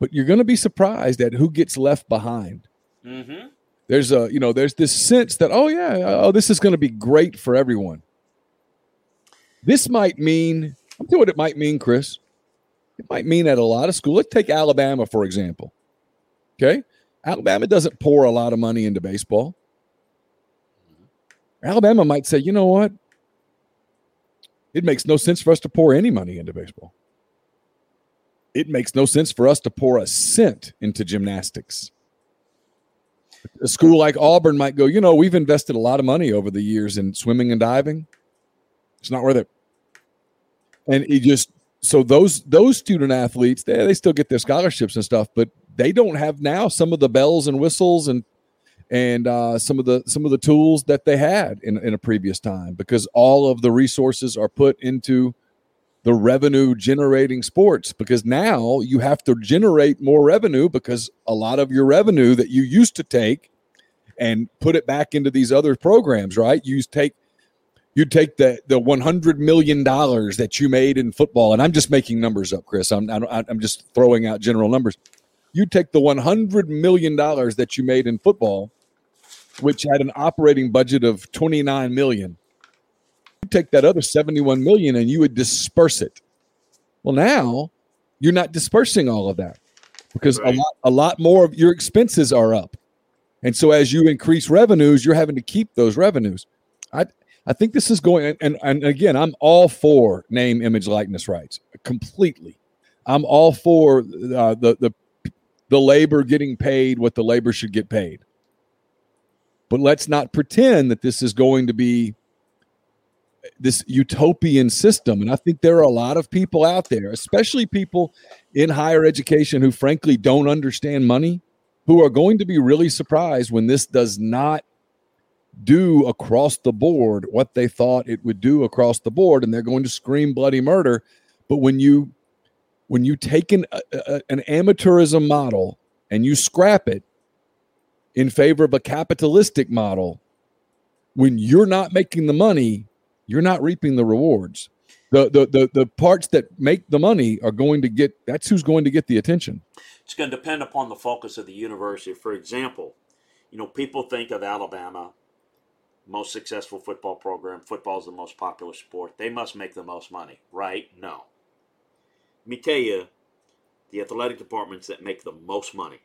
S2: But you're going to be surprised at who gets left behind. Mm-hmm. There's a you know there's this sense that oh yeah oh this is going to be great for everyone. This might mean I'm telling you what it might mean, Chris. It might mean at a lot of schools. Let's take Alabama for example. Okay. Alabama doesn't pour a lot of money into baseball. Alabama might say, you know what? It makes no sense for us to pour any money into baseball. It makes no sense for us to pour a cent into gymnastics. A school like Auburn might go, you know, we've invested a lot of money over the years in swimming and diving. It's not worth it. And it just so those those student athletes, they, they still get their scholarships and stuff, but they don't have now some of the bells and whistles and and uh, some of the some of the tools that they had in, in a previous time because all of the resources are put into the revenue generating sports because now you have to generate more revenue because a lot of your revenue that you used to take and put it back into these other programs right? You take you take the the 100 million dollars that you made in football and i'm just making numbers up chris. I'm i'm just throwing out general numbers you take the 100 million dollars that you made in football which had an operating budget of 29 million you take that other 71 million and you would disperse it. Well now you're not dispersing all of that because right. a lot a lot more of your expenses are up. And so as you increase revenues you're having to keep those revenues. I i think this is going and and again i'm all for name image likeness rights completely. I'm all for uh, the the the labor getting paid what the labor should get paid. But let's not pretend that this is going to be this utopian system. And I think there are a lot of people out there, especially people in higher education who frankly don't understand money, who are going to be really surprised when this does not do across the board what they thought it would do across the board. And they're going to scream bloody murder. But when you when you take an, a, an amateurism model and you scrap it in favor of a capitalistic model, when you're not making the money, you're not reaping the rewards. The, the, the, the parts that make the money are going to get that's who's going to get the attention.
S1: It's going to depend upon the focus of the university. For example, you know, people think of Alabama, most successful football program. Football is the most popular sport. They must make the most money, right? No. Let me tell you the athletic departments that make the most money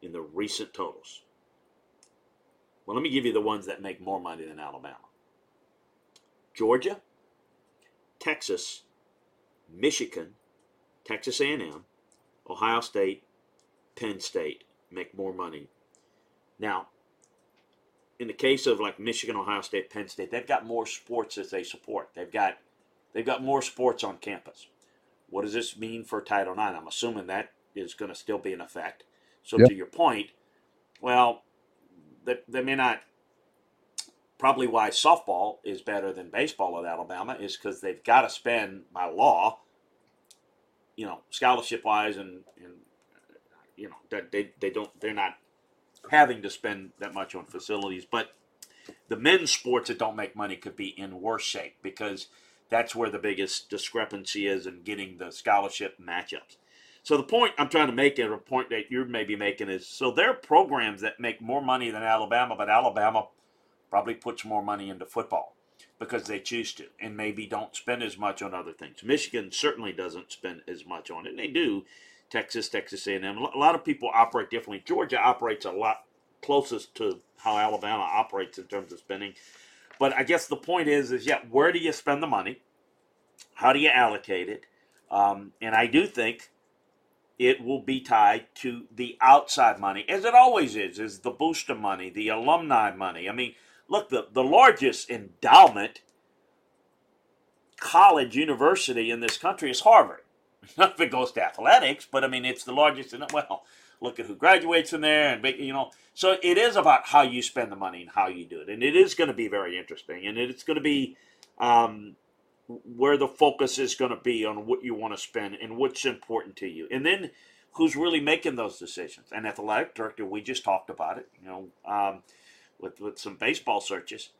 S1: in the recent totals. Well, let me give you the ones that make more money than Alabama. Georgia, Texas, Michigan, Texas A&M, Ohio State, Penn State make more money. Now, in the case of like Michigan, Ohio State, Penn State, they've got more sports that they support. They've got they've got more sports on campus. What does this mean for Title IX? I'm assuming that is going to still be in effect. So yep. to your point, well, they, they may not. Probably why softball is better than baseball at Alabama is because they've got to spend by law, you know, scholarship wise, and, and you know that they, they don't they're not having to spend that much on facilities. But the men's sports that don't make money could be in worse shape because that's where the biggest discrepancy is in getting the scholarship matchups. So the point I'm trying to make, and a point that you're maybe making, is so there are programs that make more money than Alabama, but Alabama probably puts more money into football because they choose to, and maybe don't spend as much on other things. Michigan certainly doesn't spend as much on it. And they do. Texas, Texas A&M. A lot of people operate differently. Georgia operates a lot closest to how Alabama operates in terms of spending. But I guess the point is, is yeah, where do you spend the money? How do you allocate it? Um, and I do think it will be tied to the outside money, as it always is, is the booster money, the alumni money. I mean, look, the, the largest endowment college university in this country is Harvard. Not if it goes to athletics, but I mean, it's the largest. In, well, look at who graduates from there, and you know, so it is about how you spend the money and how you do it, and it is going to be very interesting, and it's going to be um, where the focus is going to be on what you want to spend and what's important to you, and then who's really making those decisions. And athletic director, we just talked about it, you know, um, with with some baseball searches.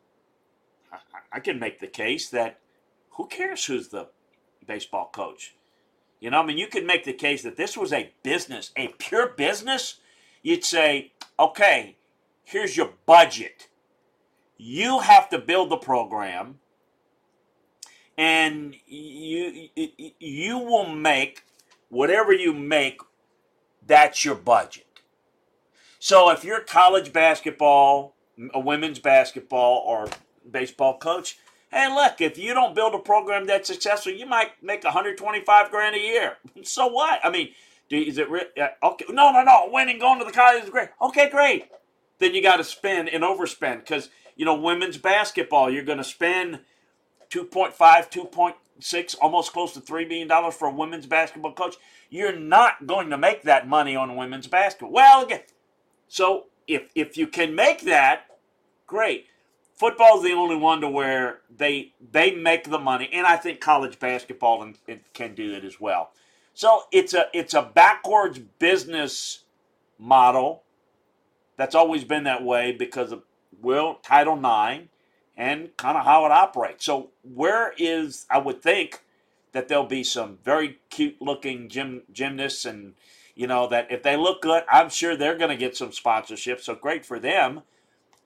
S1: I, I can make the case that who cares who's the baseball coach? You know, I mean, you could make the case that this was a business, a pure business. You'd say, okay, here's your budget. You have to build the program, and you you will make whatever you make. That's your budget. So if you're college basketball, a women's basketball, or baseball coach, Hey, look, if you don't build a program that's successful, you might make 125 grand a year. So what? I mean, do, is it re- okay? No, no, no. Winning, going to the college is great. Okay, great. Then you got to spend and overspend because you know women's basketball. You're going to spend 2.5, 2.6, almost close to three million dollars for a women's basketball coach. You're not going to make that money on women's basketball. Well, again, so if if you can make that, great football's the only one to where they they make the money, and I think college basketball and, can do it as well. So it's a it's a backwards business model that's always been that way because of well Title IX and kind of how it operates. So where is I would think that there'll be some very cute looking gym gymnasts and you know that if they look good, I'm sure they're going to get some sponsorship. So great for them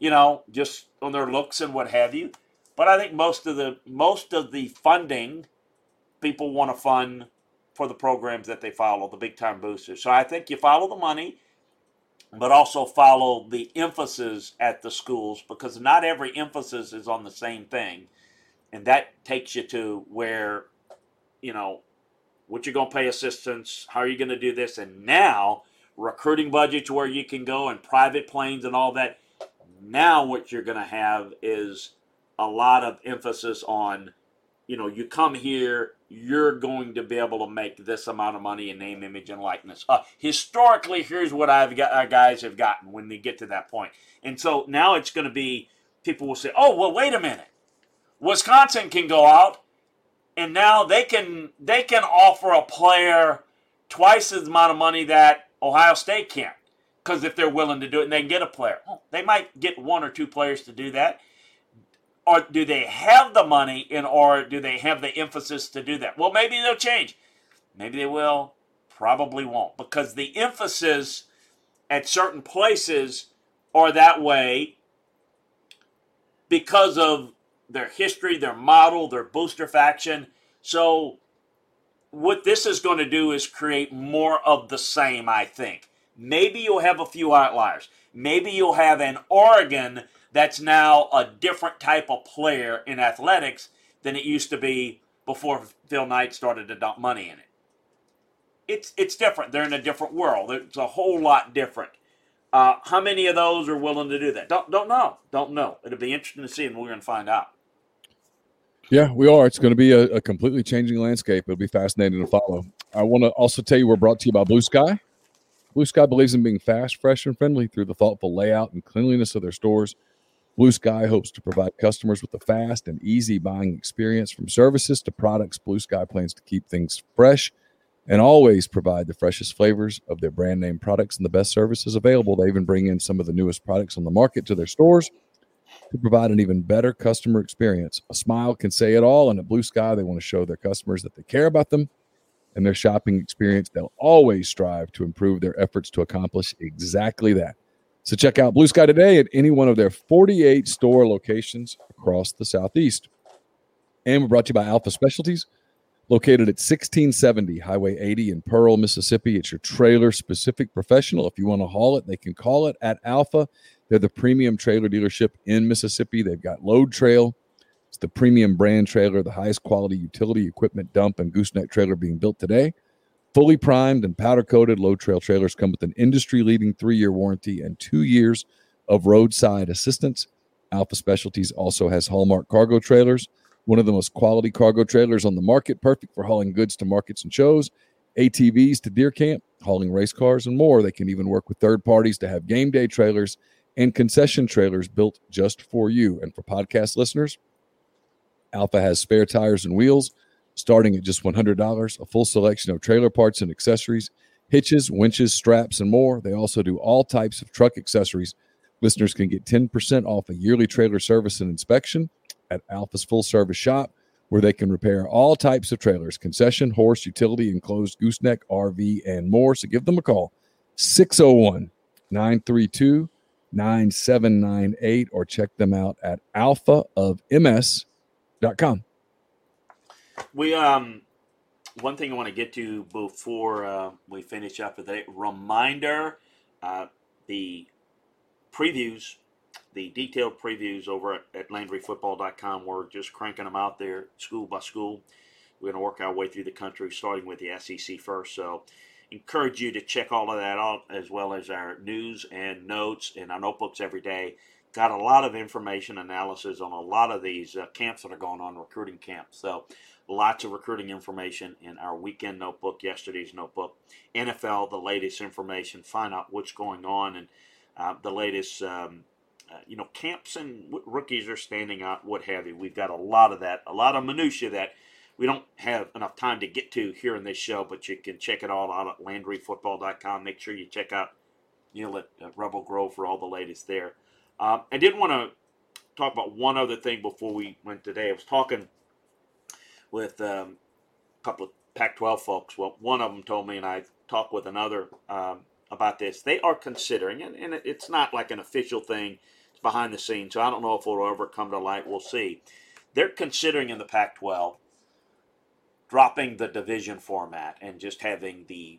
S1: you know, just on their looks and what have you. But I think most of the most of the funding people want to fund for the programs that they follow, the big time boosters. So I think you follow the money, but also follow the emphasis at the schools because not every emphasis is on the same thing. And that takes you to where, you know, what you're going to pay assistance, how are you going to do this, and now recruiting budgets where you can go and private planes and all that now what you're going to have is a lot of emphasis on, you know, you come here, you're going to be able to make this amount of money in name, image, and likeness. Uh, historically, here's what I've got. Our guys have gotten when they get to that point, and so now it's going to be people will say, "Oh, well, wait a minute, Wisconsin can go out, and now they can they can offer a player twice the amount of money that Ohio State can." Because if they're willing to do it and they get a player, they might get one or two players to do that. Or do they have the money in, or do they have the emphasis to do that? Well, maybe they'll change. Maybe they will. Probably won't because the emphasis at certain places are that way because of their history, their model, their booster faction. So, what this is going to do is create more of the same, I think. Maybe you'll have a few outliers. Maybe you'll have an Oregon that's now a different type of player in athletics than it used to be before Phil Knight started to dump money in it. It's it's different. They're in a different world. It's a whole lot different. Uh, how many of those are willing to do that? Don't don't know. Don't know. It'll be interesting to see, and we're going to find out.
S2: Yeah, we are. It's going to be a, a completely changing landscape. It'll be fascinating to follow. I want to also tell you we're brought to you by Blue Sky. Blue Sky believes in being fast, fresh, and friendly through the thoughtful layout and cleanliness of their stores. Blue Sky hopes to provide customers with a fast and easy buying experience from services to products. Blue Sky plans to keep things fresh and always provide the freshest flavors of their brand name products and the best services available. They even bring in some of the newest products on the market to their stores to provide an even better customer experience. A smile can say it all, and at Blue Sky, they want to show their customers that they care about them and their shopping experience, they'll always strive to improve their efforts to accomplish exactly that. So check out Blue Sky today at any one of their 48 store locations across the Southeast. And we're brought to you by Alpha Specialties, located at 1670 Highway 80 in Pearl, Mississippi. It's your trailer specific professional. If you want to haul it, they can call it at Alpha. They're the premium trailer dealership in Mississippi. They've got Load Trail, the premium brand trailer, the highest quality utility equipment dump and gooseneck trailer being built today. Fully primed and powder coated Load Trail trailers come with an industry leading three year warranty and two years of roadside assistance. Alpha Specialties also has Hallmark cargo trailers, one of the most quality cargo trailers on the market, perfect for hauling goods to markets and shows, ATVs to deer camp, hauling race cars, and more. They can even work with third parties to have game day trailers and concession trailers built just for you. And for podcast listeners, Alpha has spare tires and wheels starting at just $100, a full selection of trailer parts and accessories, hitches, winches, straps, and more. They also do all types of truck accessories. Listeners can get 10% off a yearly trailer service and inspection at Alpha's full service shop, where they can repair all types of trailers concession, horse, utility, enclosed gooseneck, RV, and more. So give them a call 601 932 9798 or check them out at alphaofms.com.
S1: We um one thing I want to get to before uh, we finish up today reminder uh, the previews, the detailed previews over at LandryFootball.com. We're just cranking them out there school by school. We're going to work our way through the country, starting with the SEC first. So, encourage you to check all of that out, as well as our news and notes and our notebooks every day. Got a lot of information analysis on a lot of these uh, camps that are going on, recruiting camps. So, Lots of recruiting information in our weekend notebook, yesterday's notebook, NFL, the latest information, find out what's going on and uh, the latest, um, uh, you know, camps and rookies are standing out, what have you. We've got a lot of that, a lot of minutia that we don't have enough time to get to here in this show, but you can check it all out at LandryFootball.com. Make sure you check out Neal at, Rebel Grove for all the latest there. Um, I did want to talk about one other thing before we went today. I was talking – with um, a couple of Pac-12 folks. Well, one of them told me, and I talked with another um, about this. They are considering, and, and it's not like an official thing; it's behind the scenes. So I don't know if it'll ever come to light. We'll see. They're considering in the Pac-12 dropping the division format and just having the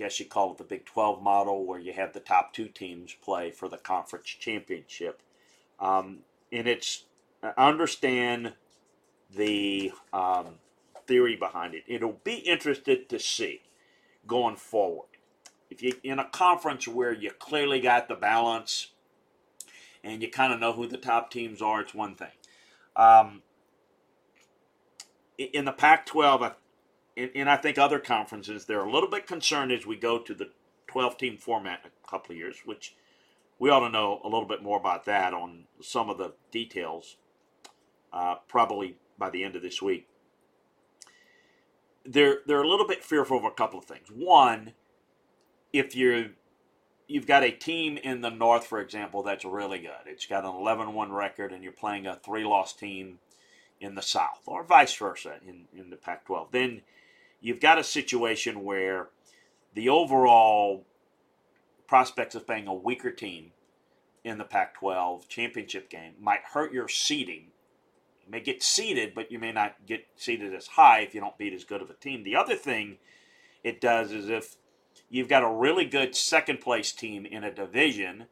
S1: guess you call it the Big 12 model, where you have the top two teams play for the conference championship. Um, and it's I understand the um, theory behind it. It'll be interested to see going forward. If you in a conference where you clearly got the balance and you kind of know who the top teams are, it's one thing. Um, in the Pac-12, and I think other conferences, they're a little bit concerned as we go to the 12-team format in a couple of years, which we ought to know a little bit more about that on some of the details. Uh, probably by the end of this week. They're they're a little bit fearful of a couple of things. One, if you're you've got a team in the north, for example, that's really good. It's got an 11-1 record, and you're playing a three-loss team in the south, or vice versa in, in the Pac-12. Then you've got a situation where the overall prospects of playing a weaker team in the Pac-12 championship game might hurt your seeding You may get seeded, but you may not get seeded as high if you don't beat as good of a team. The other thing it does is if you've got a really good second place team in a division,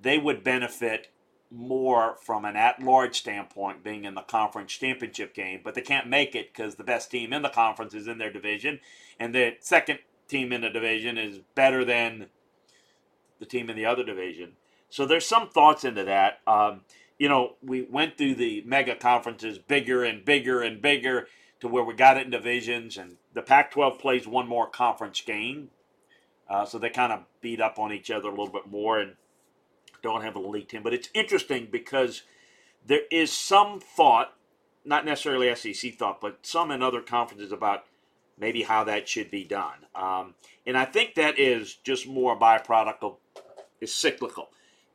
S1: they would benefit more from an at large standpoint being in the conference championship game, but they can't make it because the best team in the conference is in their division, and the second team in the division is better than the team in the other division. So there's some thoughts into that. Um, you know, we went through the mega conferences bigger and bigger and bigger to where we got it in divisions, and the Pac 12 plays one more conference game. Uh, so they kind of beat up on each other a little bit more and don't have a elite team. But it's interesting because there is some thought, not necessarily SEC thought, but some in other conferences about maybe how that should be done. Um, and I think that is just more a byproduct of is cyclical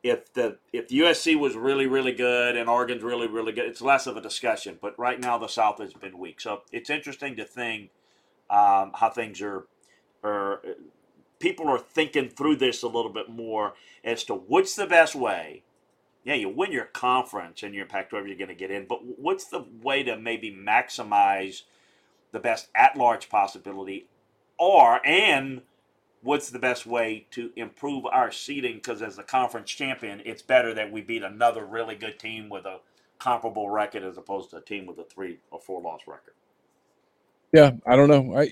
S1: if the if USC was really really good and Oregon's really really good, it's less of a discussion. But right now the South has been weak, so it's interesting to think um, how things are. Are people are thinking through this a little bit more as to what's the best way. Yeah, you win your conference and your Pac-12, you're going to get in. But what's the way to maybe maximize the best at-large possibility, or and what's the best way to improve our seeding? Because as the conference champion, it's better that we beat another really good team with a comparable record as opposed to a team with a three or four loss record.
S2: Yeah, I don't know. I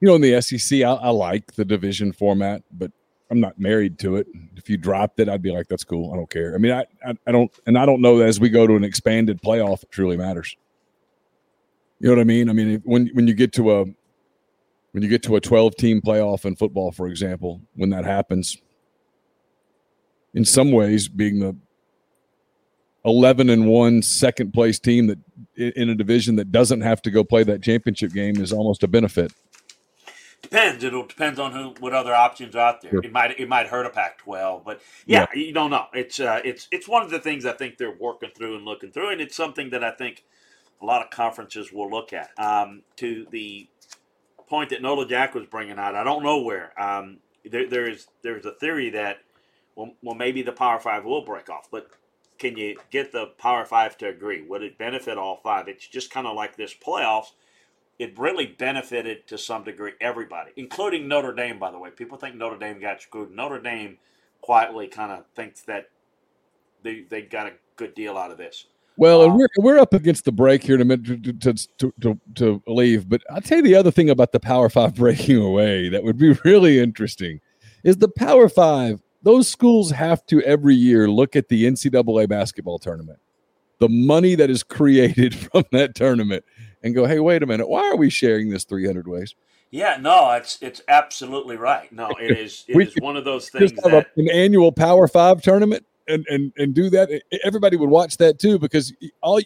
S2: you know, in the SEC, I, I like the division format, but I'm not married to it. If you dropped it, I'd be like, that's cool. I don't care. I mean, I, I, I don't, and I don't know that as we go to an expanded playoff, it truly matters. You know what I mean? I mean, when when you get to a when you get to a 12 team playoff in football, for example, when that happens, in some ways, being the 11 and 1 second place team that in a division that doesn't have to go play that championship game is almost a benefit.
S1: Depends. It'll depends on who what other options are out there. It might it might hurt a Pac-12, but yeah, you don't know. It's uh, it's it's one of the things I think they're working through and looking through, and it's something that I think a lot of conferences will look at. Um, to the point that Nola Jack was bringing out, I don't know where. Um, there, there is there's a theory that well, well maybe the Power Five will break off, but can you get the Power Five to agree? Would it benefit all five? It's just kind of like this playoffs it really benefited to some degree everybody, including Notre Dame, by the way. People think Notre Dame got screwed. Notre Dame quietly kind of thinks that they, they got a good deal out of this.
S2: Well, um, we're, we're up against the break here in a minute to, to, to, to leave. But I'll tell you the other thing about the Power Five breaking away that would be really interesting is the Power Five. Those schools have to every year look at the NCAA basketball tournament, the money that is created from that tournament and go, hey, wait a minute, why are we sharing this 300 ways?
S1: Yeah, no, it's it's absolutely right. No, it is it is one of those things
S2: that a, an annual Power Five tournament and and and do that. Everybody would watch that too because all.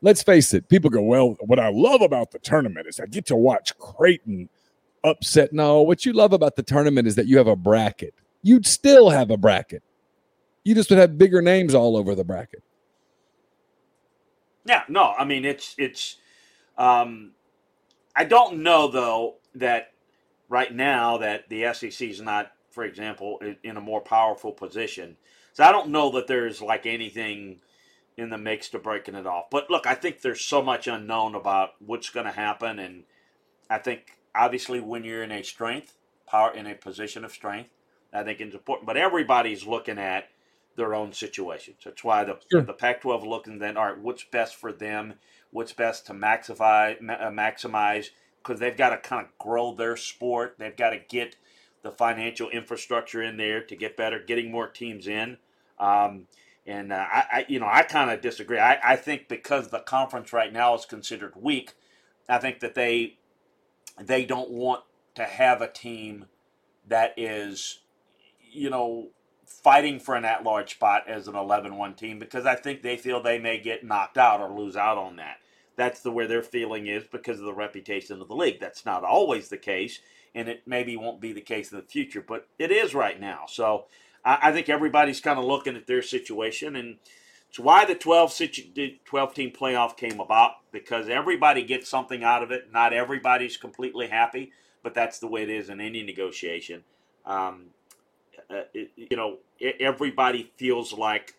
S2: Let's face it. People go, well. What I love about the tournament is I get to watch Creighton upset. No, what you love about the tournament is that you have a bracket. You'd still have a bracket. You just would have bigger names all over the bracket.
S1: Yeah, no, I mean it's it's um, I don't know though that right now that the SEC is not, for example, in a more powerful position. So I don't know that there's like anything in the mix to breaking it off. But look, I think there's so much unknown about what's going to happen, and I think obviously when you're in a strength, power in a position of strength, I think it's important. But everybody's looking at their own situations. That's why the sure. the Pac-12 looking then, all right, what's best for them what's best to maximize uh, maximize because they've got to kind of grow their sport. They've got to get the financial infrastructure in there to get better, getting more teams in. Um, and uh, I, I, you know, I kind of disagree. I, I think because the conference right now is considered weak, I think that they they don't want to have a team that is, you know, fighting for an at-large spot as an 11-1 team because I think they feel they may get knocked out or lose out on that. That's the where their feeling is because of the reputation of the league. That's not always the case, and it maybe won't be the case in the future, but it is right now. So I, I think everybody's kind of looking at their situation, and it's why the 12, situ- 12 team playoff came about because everybody gets something out of it. Not everybody's completely happy, but that's the way it is in any negotiation. Um, uh, it, you know, everybody feels like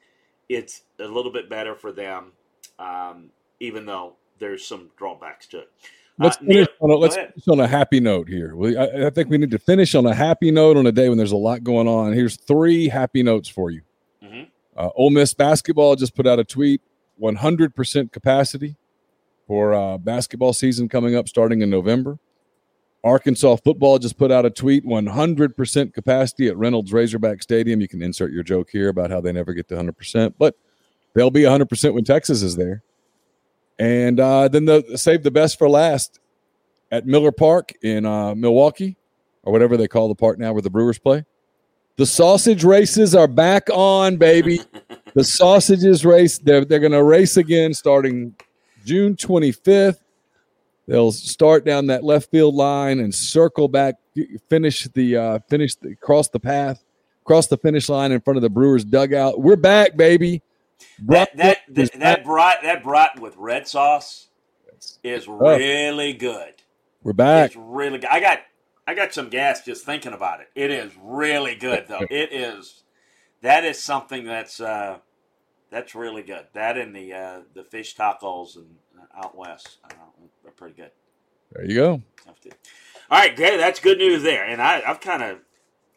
S1: it's a little bit better for them, um, even though there's some drawbacks to it.
S2: Let's uh, finish, on, a, let's finish on a happy note here. We, I, I, think we need to finish on a happy note on a day when there's a lot going on. Here's three happy notes for you. Mm-hmm. Uh, Ole Miss basketball just put out a tweet: 100% capacity for uh, basketball season coming up starting in November. Arkansas football just put out a tweet 100% capacity at Reynolds Razorback Stadium. You can insert your joke here about how they never get to 100%, but they'll be 100% when Texas is there. And uh, then the save the best for last at Miller Park in uh, Milwaukee, or whatever they call the park now where the Brewers play. The sausage races are back on, baby. the sausages race, they're, they're going to race again starting June 25th. They'll start down that left field line and circle back, finish the uh, finish the, cross the path, cross the finish line in front of the Brewers dugout. We're back, baby.
S1: That that that, that brat that brat with red sauce is really good.
S2: We're back.
S1: It's really good. I got I got some gas just thinking about it. It is really good though. it is that is something that's uh, that's really good. That and the uh, the fish tacos and uh, out west. Are pretty good.
S2: There you go.
S1: All right, great. That's good news there. And I, I've kind of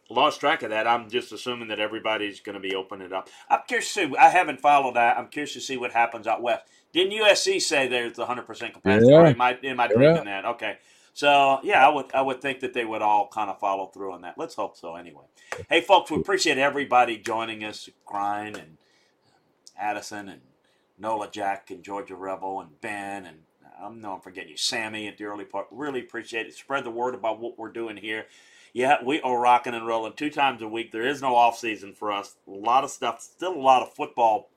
S1: lost track of that. I'm just assuming that everybody's going to be opening it up. I'm curious to see. I haven't followed that. I'm curious to see what happens out west. Didn't USC say there's 100 percent capacity? Yeah. Or am I am I drinking yeah. that? Okay. So yeah, I would I would think that they would all kind of follow through on that. Let's hope so. Anyway, hey folks, we appreciate everybody joining us, Grind and Addison and Nola Jack and Georgia Rebel and Ben and I know I'm forgetting you, Sammy at the early part. Really appreciate it. Spread the word about what we're doing here. Yeah, we are rocking and rolling two times a week. There is no off season for us. A lot of stuff, still a lot of football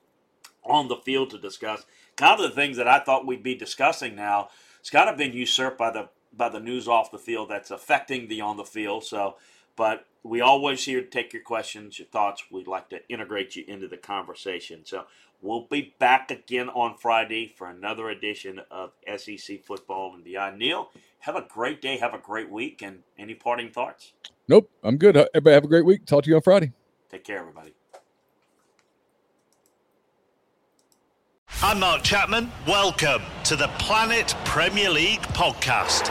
S1: on the field to discuss. Kind of the things that I thought we'd be discussing now, it's kind of been usurped by the by the news off the field that's affecting the on the field. So, but we always here to take your questions, your thoughts. We'd like to integrate you into the conversation. So we'll be back again on Friday for another edition of SEC football and beyond. Neal, have a great day, have a great week, and any parting thoughts?
S2: Nope, I'm good. Everybody have a great week. Talk to you on Friday.
S1: Take care, everybody.
S3: I'm Mark Chapman. Welcome to the Planet Premier League podcast.